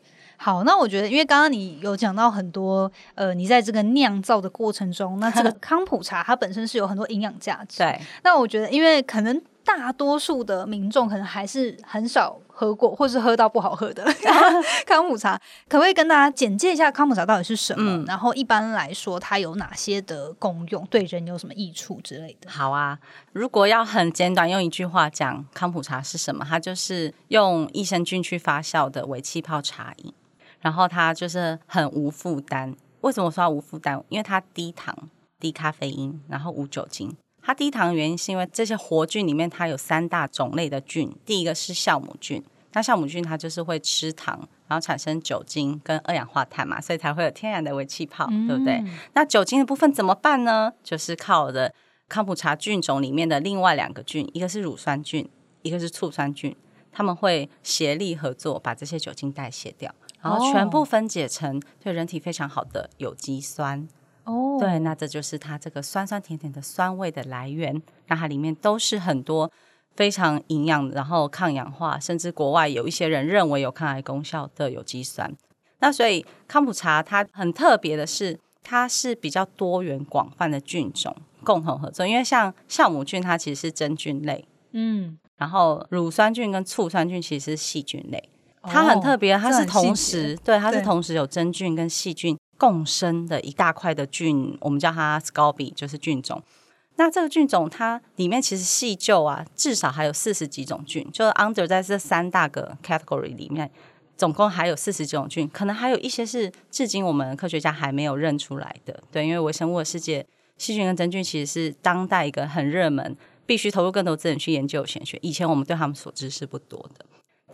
好，那我觉得，因为刚刚你有讲到很多，呃，你在这个酿造的过程中，那这个 康普茶它本身是有很多营养价值。对。那我觉得，因为可能大多数的民众可能还是很少喝过，或是喝到不好喝的 康普茶，可不可以跟大家简介一下康普茶到底是什么？然后一般来说，它有哪些的功用，对人有什么益处之类的？好啊，如果要很简短用一句话讲康普茶是什么，它就是用益生菌去发酵的微气泡茶饮。然后它就是很无负担。为什么说无负担？因为它低糖、低咖啡因，然后无酒精。它低糖的原因是因为这些活菌里面它有三大种类的菌。第一个是酵母菌，那酵母菌它就是会吃糖，然后产生酒精跟二氧化碳嘛，所以才会有天然的微气泡，对不对？那酒精的部分怎么办呢？就是靠的康普茶菌种里面的另外两个菌，一个是乳酸菌，一个是醋酸菌，他们会协力合作把这些酒精代谢掉。然后全部分解成对人体非常好的有机酸哦，对，那这就是它这个酸酸甜甜的酸味的来源。那它里面都是很多非常营养，然后抗氧化，甚至国外有一些人认为有抗癌功效的有机酸。那所以康普茶它很特别的是，它是比较多元广泛的菌种共同合作。因为像酵母菌，它其实是真菌类，嗯，然后乳酸菌跟醋酸菌其实是细菌类。它很特别，它是同时对，它是同时有真菌跟细菌共生的一大块的菌，我们叫它 SCOBY，就是菌种。那这个菌种它里面其实细就啊，至少还有四十几种菌，就是 under 在这三大个 category 里面，总共还有四十几种菌，可能还有一些是至今我们科学家还没有认出来的。对，因为微生物的世界，细菌跟真菌其实是当代一个很热门，必须投入更多资源去研究的学。以前我们对他们所知是不多的。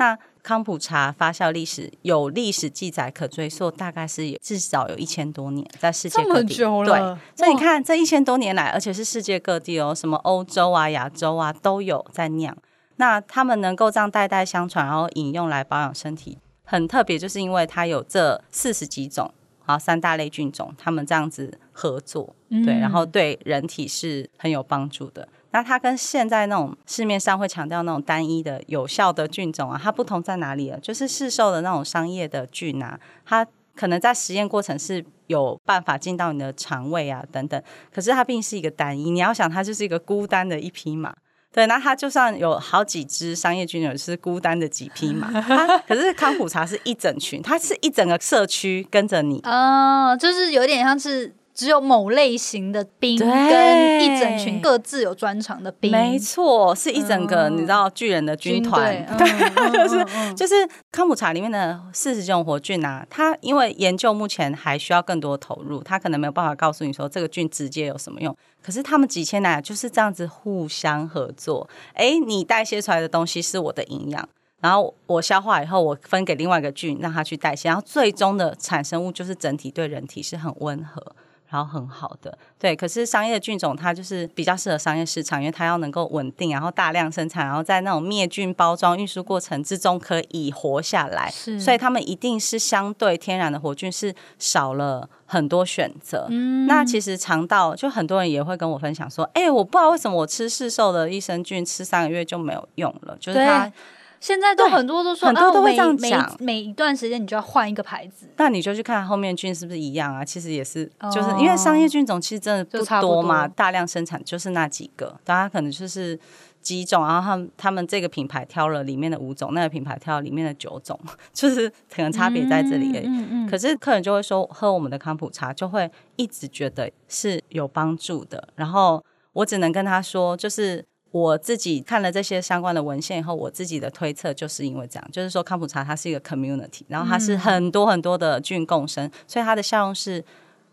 那康普茶发酵历史有历史记载可追溯，大概是至少有一千多年，在世界各地。对，所以你看这一千多年来，而且是世界各地哦，什么欧洲啊、亚洲啊都有在酿。那他们能够这样代代相传，然后饮用来保养身体，很特别，就是因为它有这四十几种然后三大类菌种，他们这样子合作，对，然后对人体是很有帮助的。那它跟现在那种市面上会强调那种单一的有效的菌种啊，它不同在哪里啊？就是市售的那种商业的菌啊，它可能在实验过程是有办法进到你的肠胃啊等等，可是它并是一个单一，你要想它就是一个孤单的一匹马。对，那它就算有好几只商业菌也是孤单的几匹马，可是康普茶是一整群，它是一整个社区跟着你。哦，就是有点像是。只有某类型的兵跟一整群各自有专长的兵，没错，是一整个你知道巨人的军团，对，就是就是康普茶里面的四十种活菌啊，它因为研究目前还需要更多投入，它可能没有办法告诉你说这个菌直接有什么用，可是他们几千年就是这样子互相合作，哎，你代谢出来的东西是我的营养，然后我消化以后我分给另外一个菌让它去代谢，然后最终的产生物就是整体对人体是很温和。然后很好的，对，可是商业菌种它就是比较适合商业市场，因为它要能够稳定，然后大量生产，然后在那种灭菌、包装、运输过程之中可以活下来，是，所以它们一定是相对天然的活菌是少了很多选择。嗯，那其实肠道就很多人也会跟我分享说，哎，我不知道为什么我吃市售的益生菌吃三个月就没有用了，就是它。现在都很多都说，很多都会这样讲。每一段时间你就要换一个牌子，那你就去看后面菌是不是一样啊？其实也是，就是因为商业菌种其实真的不多嘛，大量生产就是那几个，大家可能就是几种，然后他们他们这个品牌挑了里面的五种，那个品牌挑里面的九种，就是可能差别在这里。嗯嗯。可是客人就会说，喝我们的康普茶就会一直觉得是有帮助的，然后我只能跟他说，就是。我自己看了这些相关的文献以后，我自己的推测就是因为这样，就是说康普茶它是一个 community，然后它是很多很多的菌共生，所以它的效用是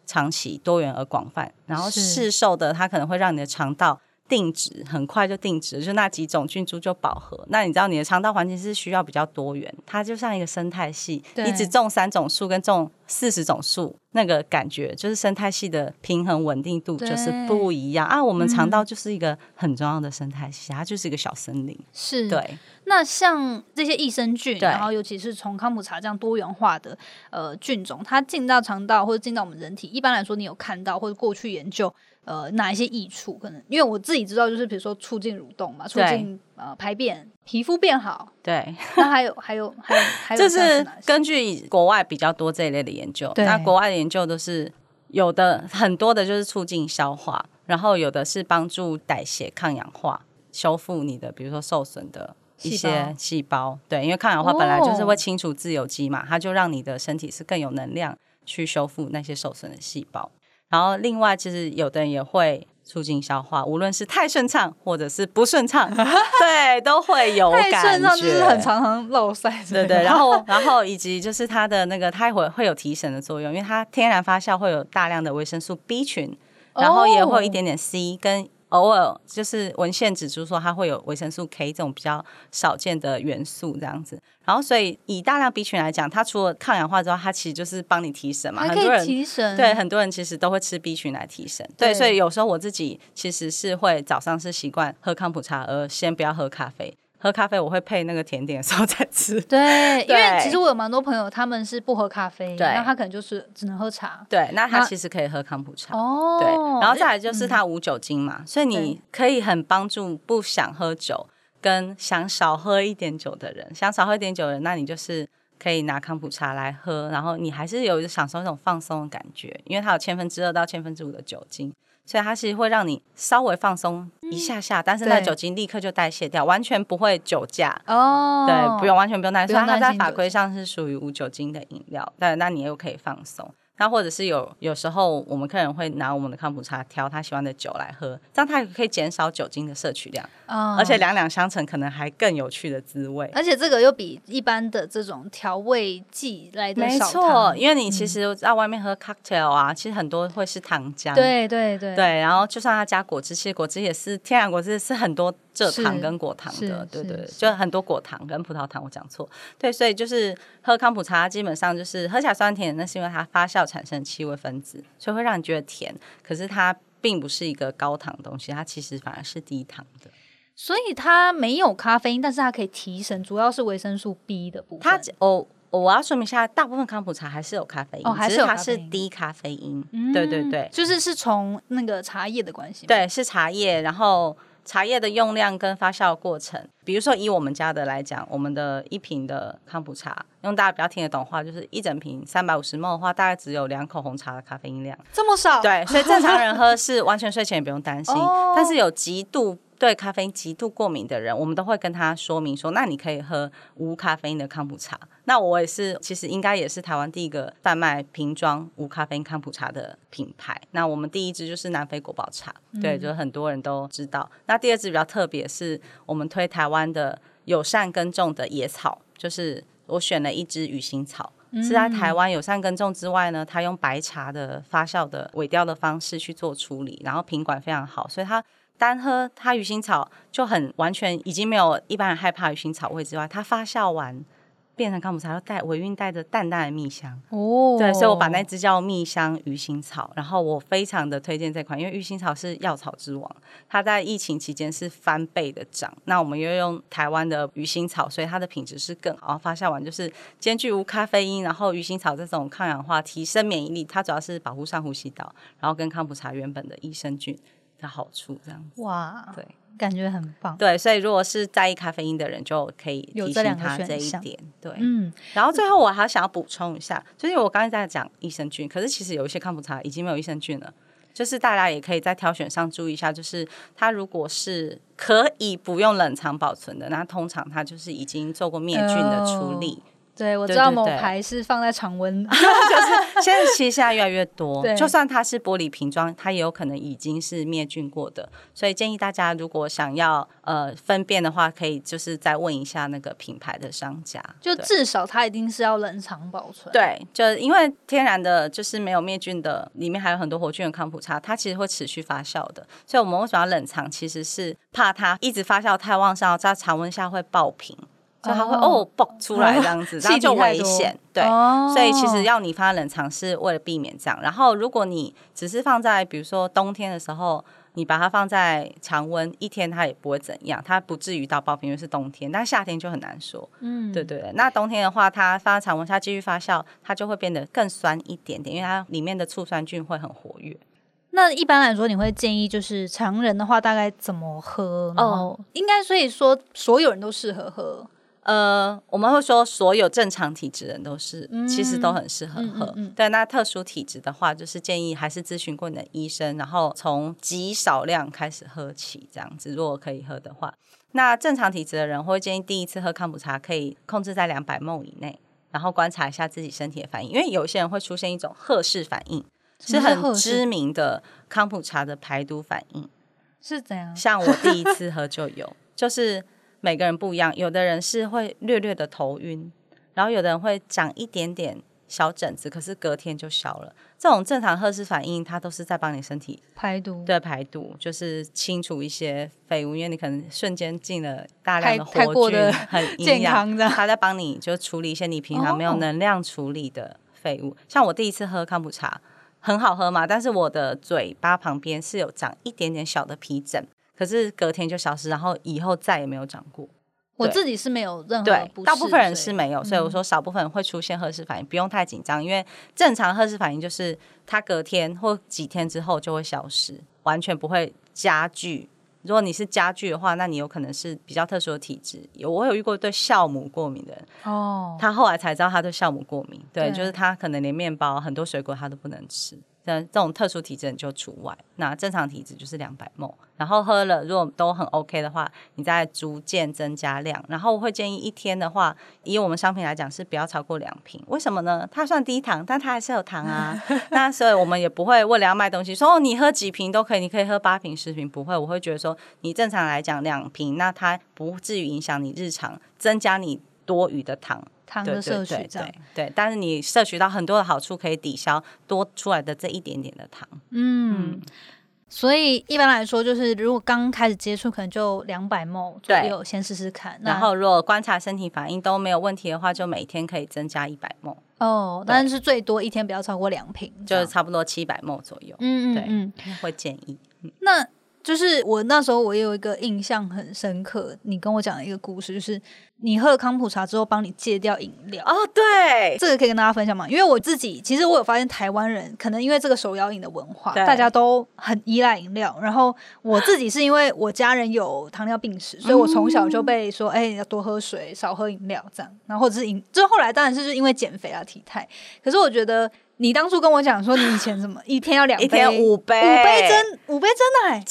长期、多元而广泛。然后市售的它可能会让你的肠道定植，很快就定植，就那几种菌株就饱和。那你知道你的肠道环境是需要比较多元，它就像一个生态系，你只种三种树跟种四十种树。那个感觉就是生态系的平衡稳定度就是不一样啊！我们肠道就是一个很重要的生态系，它就是一个小森林。是对。那像这些益生菌，然后尤其是从康普茶这样多元化的呃菌种，它进到肠道或者进到我们人体，一般来说，你有看到或者过去研究呃哪一些益处？可能因为我自己知道，就是比如说促进蠕动嘛，促进呃排便，皮肤变好。对。那还有还有还有还有，就是根据国外比较多这一类的研究，那国外的研究都是有的很多的，就是促进消化，然后有的是帮助代谢、抗氧化、修复你的，比如说受损的一些细胞。对，因为抗氧化本来就是会清除自由基嘛，它就让你的身体是更有能量去修复那些受损的细胞。然后另外，其实有的人也会。促进消化，无论是太顺畅或者是不顺畅，对，都会有感觉。太顺畅就是很常常漏塞，对对。然后，然后以及就是它的那个，它会会有提神的作用，因为它天然发酵会有大量的维生素 B 群，然后也会有一点点 C 跟。偶尔就是文献指出说它会有维生素 K 这种比较少见的元素这样子，然后所以以大量 B 群来讲，它除了抗氧化之外，它其实就是帮你提神嘛。很多人提神，对很多人其实都会吃 B 群来提神。对，所以有时候我自己其实是会早上是习惯喝康普茶，而先不要喝咖啡。喝咖啡我会配那个甜点的时候再吃。对，因为其实我有蛮多朋友他们是不喝咖啡，那他可能就是只能喝茶。对，那他其实可以喝康普茶。哦。对，然后再来就是它无酒精嘛，所以你可以很帮助不想喝酒跟想少喝一点酒的人，想少喝一点酒的人，那你就是可以拿康普茶来喝，然后你还是有享受一种放松的感觉，因为它有千分之二到千分之五的酒精。所以它其实会让你稍微放松一下下，但是那酒精立刻就代谢掉，完全不会酒驾。哦。对，不用完全不用担心，它在法规上是属于无酒精的饮料，但那你又可以放松。那或者是有有时候我们客人会拿我们的康普茶挑他喜欢的酒来喝，这样他也可以减少酒精的摄取量，而且两两相乘，可能还更有趣的滋味。而且这个又比一般的这种调味剂来的没错，因为你其实在外面喝 cocktail 啊，其实很多会是糖浆，对对对。对，然后就算它加果汁，其实果汁也是天然果汁，是很多。蔗糖跟果糖的，对对，就很多果糖跟葡萄糖，我讲错，对，所以就是喝康普茶，基本上就是喝起来酸甜，那是因为它发酵产生气味分子，所以会让你觉得甜，可是它并不是一个高糖的东西，它其实反而是低糖的，所以它没有咖啡因，但是它可以提神，主要是维生素 B 的部分。它哦，我要说明一下，大部分康普茶还是有咖啡因，只是它是低咖啡因。对对对，就是是从那个茶叶的关系。对，是茶叶，然后茶叶的用量跟发酵过程。比如说以我们家的来讲，我们的一瓶的康普茶，用大家比较听得懂话，就是一整瓶三百五十毫的话，大概只有两口红茶的咖啡因量，这么少？对，所以正常人喝 是完全睡前也不用担心，但是有极度。对咖啡因极度过敏的人，我们都会跟他说明说，那你可以喝无咖啡因的康普茶。那我也是，其实应该也是台湾第一个贩卖瓶装无咖啡因康普茶的品牌。那我们第一支就是南非国宝茶，对，就是很多人都知道。那第二支比较特别，是我们推台湾的友善耕种的野草，就是我选了一支鱼腥草，是在台湾友善耕种之外呢，它用白茶的发酵的尾雕的方式去做处理，然后品管非常好，所以它。单喝它鱼腥草就很完全已经没有一般人害怕鱼腥草味之外，它发酵完变成康普茶，又带尾韵带着淡淡的蜜香哦。对，所以我把那支叫蜜香鱼腥草，然后我非常的推荐这款，因为鱼腥草是药草之王，它在疫情期间是翻倍的涨。那我们又用台湾的鱼腥草，所以它的品质是更好。发酵完就是兼具无咖啡因，然后鱼腥草这种抗氧化、提升免疫力，它主要是保护上呼吸道，然后跟康普茶原本的益生菌。的好处这样子哇，对，感觉很棒。对，所以如果是在意咖啡因的人，就可以提醒他这一点。对，嗯。然后最后我还想要补充一下，就是我刚才在讲益生菌，可是其实有一些康普茶已经没有益生菌了，就是大家也可以在挑选上注意一下，就是它如果是可以不用冷藏保存的，那通常它就是已经做过灭菌的处理。对，我知道某牌是放在常温，就是现在其实现在越来越多，就算它是玻璃瓶装，它也有可能已经是灭菌过的。所以建议大家如果想要呃分辨的话，可以就是再问一下那个品牌的商家，就至少它一定是要冷藏保存。对，就因为天然的就是没有灭菌的，里面还有很多活菌的康普茶，它其实会持续发酵的。所以我们为什么要冷藏？其实是怕它一直发酵太旺盛，在常温下会爆瓶。就它会哦爆出来这样子，然后就危险。对，所以其实要你放在冷藏是为了避免这样。然后如果你只是放在比如说冬天的时候，你把它放在常温一天，它也不会怎样，它不至于到爆瓶，因为是冬天。但夏天就很难说。嗯，对对。那冬天的话，它放在常温它继续发酵，它就会变得更酸一点点，因为它里面的醋酸菌会很活跃。那一般来说，你会建议就是常人的话，大概怎么喝？哦，应该所以说所有人都适合喝。呃，我们会说所有正常体质人都是，其实都很适合喝。对，那特殊体质的话，就是建议还是咨询过你的医生，然后从极少量开始喝起，这样子。如果可以喝的话，那正常体质的人会建议第一次喝康普茶可以控制在两百梦以内，然后观察一下自己身体的反应，因为有些人会出现一种赫氏反应，是很知名的康普茶的排毒反应，是怎样？像我第一次喝就有，就是。每个人不一样，有的人是会略略的头晕，然后有的人会长一点点小疹子，可是隔天就消了。这种正常赫氏反应，它都是在帮你身体排毒，对排毒，就是清除一些废物，因为你可能瞬间进了大量的活菌，很营养，它在帮你就处理一些你平常没有能量处理的废物。像我第一次喝康普茶，很好喝嘛，但是我的嘴巴旁边是有长一点点小的皮疹。可是隔天就消失，然后以后再也没有长过。我自己是没有任何对，大部分人是没有，所以我说少部分人会出现赫氏反应，不用太紧张，因为正常赫氏反应就是它隔天或几天之后就会消失，完全不会加剧。如果你是加剧的话，那你有可能是比较特殊的体质。有我有遇过对酵母过敏的人哦，他后来才知道他对酵母过敏，对，就是他可能连面包很多水果他都不能吃。这种特殊体质就除外，那正常体质就是两百沫，然后喝了如果都很 OK 的话，你再逐渐增加量。然后我会建议一天的话，以我们商品来讲是不要超过两瓶。为什么呢？它算低糖，但它还是有糖啊。那所以我们也不会为了要卖东西说哦，你喝几瓶都可以，你可以喝八瓶、十瓶，不会。我会觉得说，你正常来讲两瓶，那它不至于影响你日常增加你多余的糖。糖的摄取，对对，但是你摄取到很多的好处，可以抵消多出来的这一点点的糖。嗯，所以一般来说，就是如果刚开始接触，可能就两百毫左右，先试试看。然后如果观察身体反应都没有问题的话，就每天可以增加一百毫。哦，但是最多一天不要超过两瓶，就是差不多七百毫左右。嗯嗯嗯，会建议。那就是我那时候我也有一个印象很深刻，你跟我讲的一个故事，就是你喝了康普茶之后，帮你戒掉饮料。哦，对，这个可以跟大家分享吗？因为我自己其实我有发现，台湾人可能因为这个手摇饮的文化，大家都很依赖饮料。然后我自己是因为我家人有糖尿病史，所以我从小就被说，哎，要多喝水，少喝饮料这样。然后或者是饮，就后来当然是是因为减肥啊体态。可是我觉得。你当初跟我讲说，你以前怎么 一天要两杯，一天五杯，五杯真五杯真奶，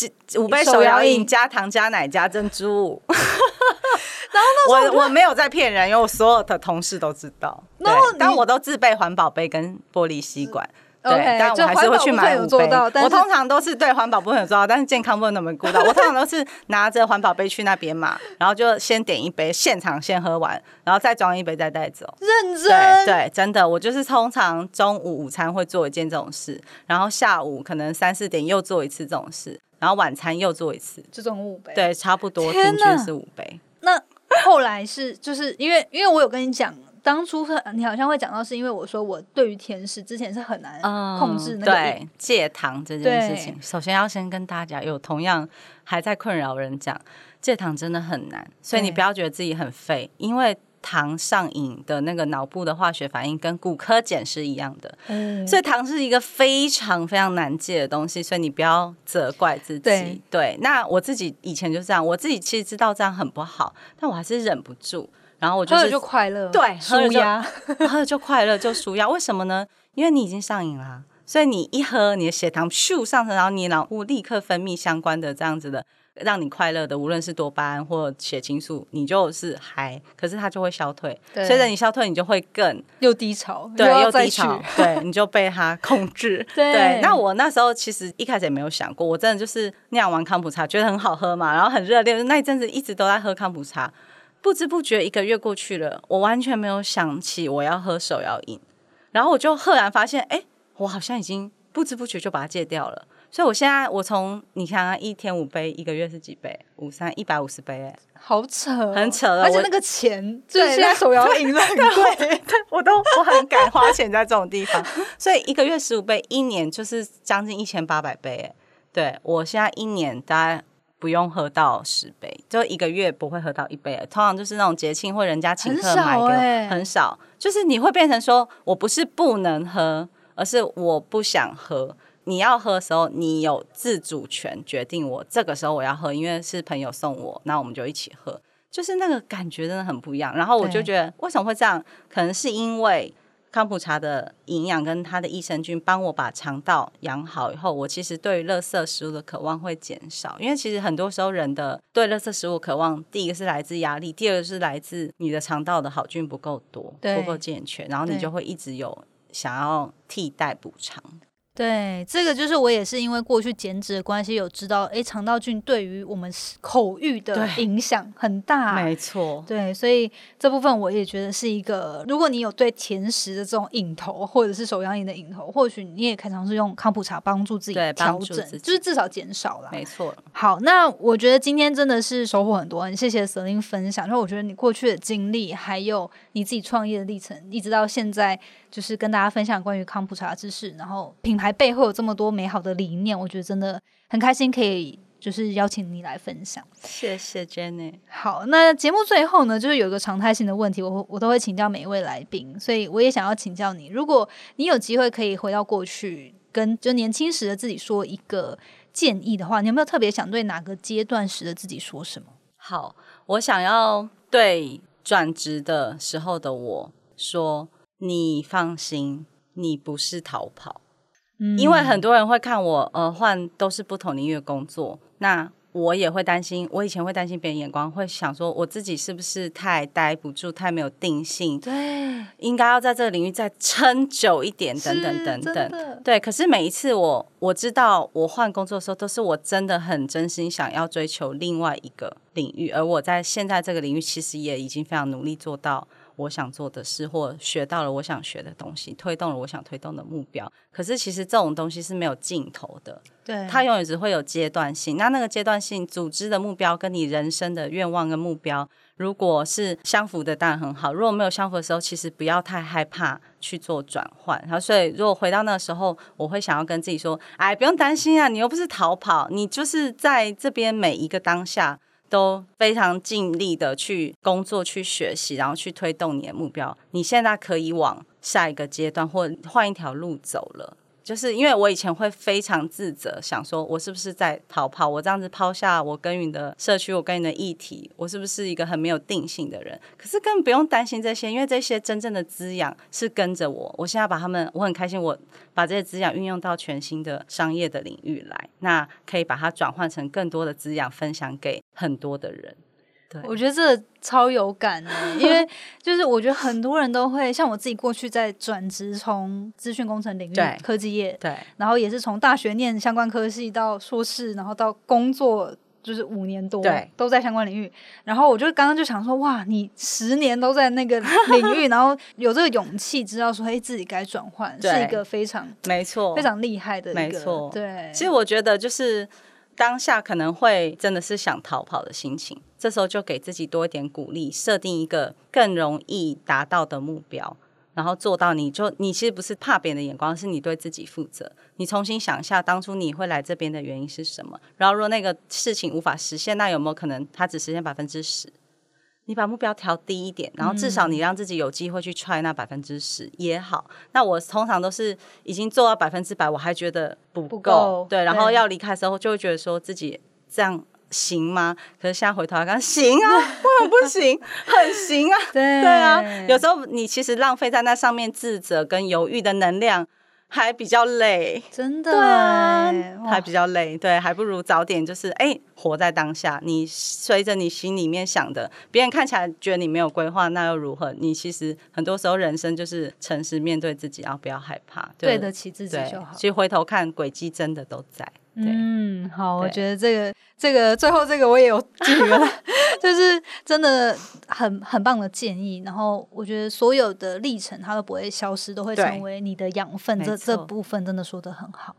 五杯手摇饮加糖加奶加珍珠。然后那我我没有在骗人，因为我所有的同事都知道。然后，但我都自备环保杯跟玻璃吸管。对，但我还是会去买五杯。我通常都是对环保部分有做到，但是健康部分都没顾到。我通常都是拿着环保杯去那边嘛，然后就先点一杯，现场先喝完，然后再装一杯再带走。认真，对，真的，我就是通常中午午餐会做一件这种事，然后下午可能三四点又做一次这种事，然后晚餐又做一次，这种五杯，对，差不多平均是五杯。那后来是就是因为因为我有跟你讲。当初你好像会讲到，是因为我说我对于甜食之前是很难控制那个戒糖这件事情。首先要先跟大家有同样还在困扰人讲，戒糖真的很难，所以你不要觉得自己很废，因为糖上瘾的那个脑部的化学反应跟骨科碱是一样的，嗯所以糖是一个非常非常难戒的东西，所以你不要责怪自己。对，那我自己以前就这样，我自己其实知道这样很不好，但我还是忍不住。然后我就喝了就快乐，对，舒压，喝了就快乐就舒压。为什么呢？因为你已经上瘾了，所以你一喝，你的血糖咻上升，然后你脑部立刻分泌相关的这样子的让你快乐的，无论是多巴胺或血清素，你就是嗨。可是它就会消退，随着你消退，你就会更又低潮，对，又低潮，对，你就被它控制。对，那我那时候其实一开始也没有想过，我真的就是酿完康普茶，觉得很好喝嘛，然后很热烈，那一阵子一直都在喝康普茶。不知不觉一个月过去了，我完全没有想起我要喝手摇饮，然后我就赫然发现，哎，我好像已经不知不觉就把它戒掉了。所以我现在我从你看一天五杯，一个月是几杯？五三一百五十杯，哎，好扯，很扯而且那个钱，就是现在手摇饮很贵，我都我很敢花钱在这种地方。所以一个月十五杯，一年就是将近一千八百杯，哎，对我现在一年大概。不用喝到十杯，就一个月不会喝到一杯。通常就是那种节庆或人家请客买给，很少。就是你会变成说，我不是不能喝，而是我不想喝。你要喝的时候，你有自主权决定我这个时候我要喝，因为是朋友送我，那我们就一起喝。就是那个感觉真的很不一样。然后我就觉得，为什么会这样？可能是因为。康普茶的营养跟它的益生菌帮我把肠道养好以后，我其实对于垃圾食物的渴望会减少。因为其实很多时候人的对垃圾食物渴望，第一个是来自压力，第二个是来自你的肠道的好菌不够多，不够健全，然后你就会一直有想要替代补偿。对，这个就是我也是因为过去减脂的关系，有知道，哎，肠道菌对于我们口欲的影响很大，没错。对，所以这部分我也觉得是一个，如果你有对甜食的这种瘾头，或者是手摇饮的瘾头，或许你也可以尝试用康普茶帮助自己调整，就是至少减少了。没错。好，那我觉得今天真的是收获很多，很谢谢 s e l i n 分享。然后我觉得你过去的经历，还有你自己创业的历程，一直到现在。就是跟大家分享关于康普茶的知识，然后品牌背后有这么多美好的理念，我觉得真的很开心，可以就是邀请你来分享。谢谢 Jenny。好，那节目最后呢，就是有一个常态性的问题，我我都会请教每一位来宾，所以我也想要请教你，如果你有机会可以回到过去，跟就年轻时的自己说一个建议的话，你有没有特别想对哪个阶段时的自己说什么？好，我想要对转职的时候的我说。你放心，你不是逃跑，因为很多人会看我，呃，换都是不同领域的工作，那我也会担心，我以前会担心别人眼光，会想说我自己是不是太待不住，太没有定性，对，应该要在这个领域再撑久一点，等等等等，对。可是每一次我我知道我换工作的时候，都是我真的很真心想要追求另外一个领域，而我在现在这个领域，其实也已经非常努力做到。我想做的事，或学到了我想学的东西，推动了我想推动的目标。可是其实这种东西是没有尽头的，对，它永远只会有阶段性。那那个阶段性组织的目标，跟你人生的愿望跟目标，如果是相符的，当然很好；如果没有相符的时候，其实不要太害怕去做转换。然后，所以如果回到那个时候，我会想要跟自己说：“哎，不用担心啊，你又不是逃跑，你就是在这边每一个当下都非常尽力的去工作、去学习，然后去推动你的目标。你现在可以往下一个阶段或换一条路走了。”就是因为我以前会非常自责，想说我是不是在逃跑？我这样子抛下我耕耘的社区，我耕耘的议题，我是不是一个很没有定性的人？可是根本不用担心这些，因为这些真正的滋养是跟着我。我现在把他们，我很开心，我把这些滋养运用到全新的商业的领域来，那可以把它转换成更多的滋养，分享给很多的人。我觉得这超有感的，因为 就是我觉得很多人都会像我自己过去在转职从资讯工程领域科技业，对，然后也是从大学念相关科系到硕士，然后到工作就是五年多，对，都在相关领域。然后我就刚刚就想说，哇，你十年都在那个领域，然后有这个勇气知道说，哎，自己该转换，是一个非常没错，非常厉害的，没错，对。其实我觉得就是。当下可能会真的是想逃跑的心情，这时候就给自己多一点鼓励，设定一个更容易达到的目标，然后做到。你就你其实不是怕别人的眼光，是你对自己负责。你重新想一下，当初你会来这边的原因是什么？然后，如果那个事情无法实现，那有没有可能它只实现百分之十？你把目标调低一点，然后至少你让自己有机会去踹那百分之十也好。那我通常都是已经做到百分之百，我还觉得不够，对。然后要离开的时候，就会觉得说自己这样行吗？可是现在回头来看，行啊，不不行，很行啊，对对啊。有时候你其实浪费在那上面自责跟犹豫的能量。还比较累，真的，对啊，还比较累，对，还不如早点就是哎，活在当下。你随着你心里面想的，别人看起来觉得你没有规划，那又如何？你其实很多时候人生就是诚实面对自己，然后不要害怕，对得起自己就好。其实回头看，轨迹真的都在。嗯，好，我觉得这个这个最后这个我也有 记了，就是真的很很棒的建议。然后我觉得所有的历程它都不会消失，都会成为你的养分。这这部分真的说的很好。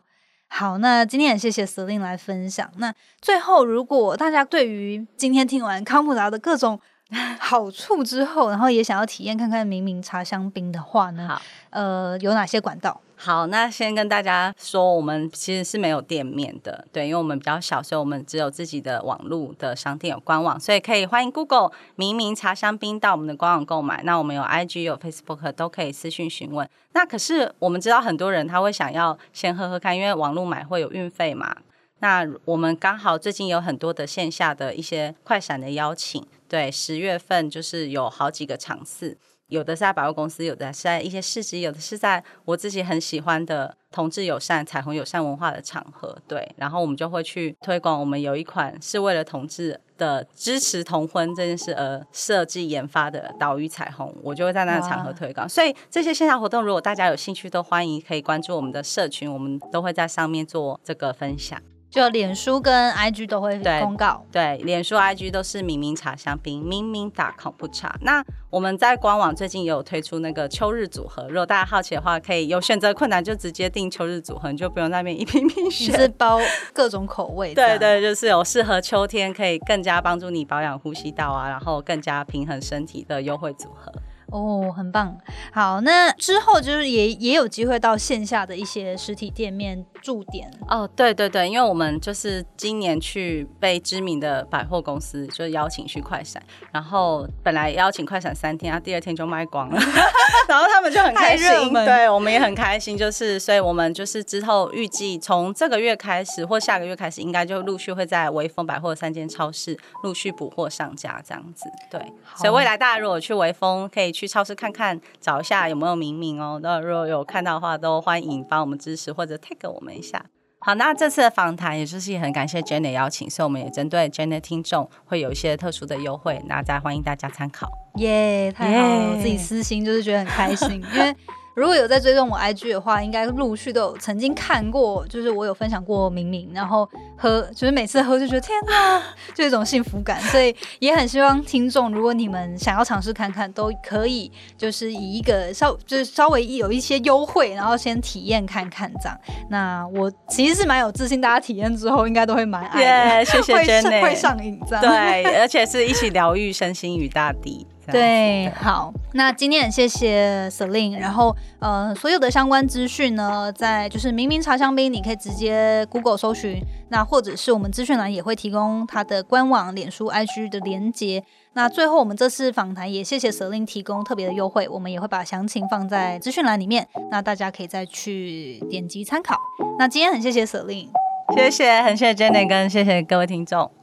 好，那今天也谢谢 Selin 来分享。那最后，如果大家对于今天听完康普达的各种 好处之后，然后也想要体验看看明明茶香槟的话呢？好，呃，有哪些管道？好，那先跟大家说，我们其实是没有店面的，对，因为我们比较小，所以我们只有自己的网络的商店有官网，所以可以欢迎 Google 明明茶香槟到我们的官网购买。那我们有 IG 有 Facebook 都可以私讯询问。那可是我们知道很多人他会想要先喝喝看，因为网络买会有运费嘛。那我们刚好最近有很多的线下的一些快闪的邀请，对，十月份就是有好几个场次。有的是在百货公司，有的是在一些市集，有的是在我自己很喜欢的同志友善、彩虹友善文化的场合。对，然后我们就会去推广。我们有一款是为了同志的支持同婚这件事而设计研发的岛屿彩虹，我就会在那个场合推广。所以这些线下活动，如果大家有兴趣，都欢迎可以关注我们的社群，我们都会在上面做这个分享。就脸书跟 IG 都会公告，对，脸书 IG 都是明明茶香槟，明明打孔不茶。那我们在官网最近也有推出那个秋日组合，如果大家好奇的话，可以有选择困难就直接订秋日组合，你就不用那边一瓶瓶选，是包各种口味。对对，就是有适合秋天，可以更加帮助你保养呼吸道啊，然后更加平衡身体的优惠组合。哦，很棒。好，那之后就是也也有机会到线下的一些实体店面驻点。哦，对对对，因为我们就是今年去被知名的百货公司就邀请去快闪，然后本来邀请快闪三天，啊，第二天就卖光了，然后他们就很开心，对我们也很开心，就是所以我们就是之后预计从这个月开始或下个月开始，应该就陆续会在微风百货三间超市陆续补货上架这样子。对，所以未来大家如果去微风可以。去超市看看，找一下有没有明明哦。那如果有看到的话，都欢迎帮我们支持或者 tag 我们一下。好，那这次的访谈也就是很感谢 Jenny 邀请，所以我们也针对 Jenny 听众会有一些特殊的优惠，那再欢迎大家参考。耶，太好了，我自己私心就是觉得很开心，因为。如果有在追踪我 IG 的话，应该陆续都有曾经看过，就是我有分享过明明，然后喝，就是每次喝就觉得天哪，就一种幸福感。所以也很希望听众，如果你们想要尝试看看，都可以就是以一个稍就是稍微有一些优惠，然后先体验看看这样。那我其实是蛮有自信，大家体验之后应该都会蛮爱，谢谢 Jenny，会上瘾这样。对，而且是一起疗愈身心与大地。对，好，那今天很谢谢 Celine，然后呃，所有的相关资讯呢，在就是明明茶香槟，你可以直接 Google 搜寻，那或者是我们资讯栏也会提供它的官网、脸书、IG 的连接。那最后我们这次访谈也谢谢 Celine 提供特别的优惠，我们也会把详情放在资讯栏里面，那大家可以再去点击参考。那今天很谢谢 Celine，谢谢，很谢谢 Jenny，跟谢谢各位听众。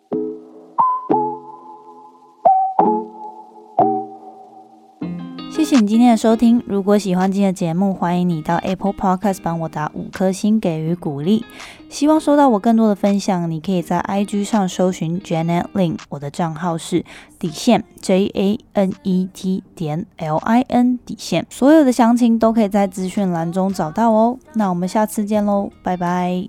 谢你今天的收听。如果喜欢今天的节目，欢迎你到 Apple Podcast 帮我打五颗星给予鼓励。希望收到我更多的分享，你可以在 IG 上搜寻 Janet Lin，我的账号是底线 J A N E T 点 L I N 底线。所有的详情都可以在资讯栏中找到哦。那我们下次见喽，拜拜。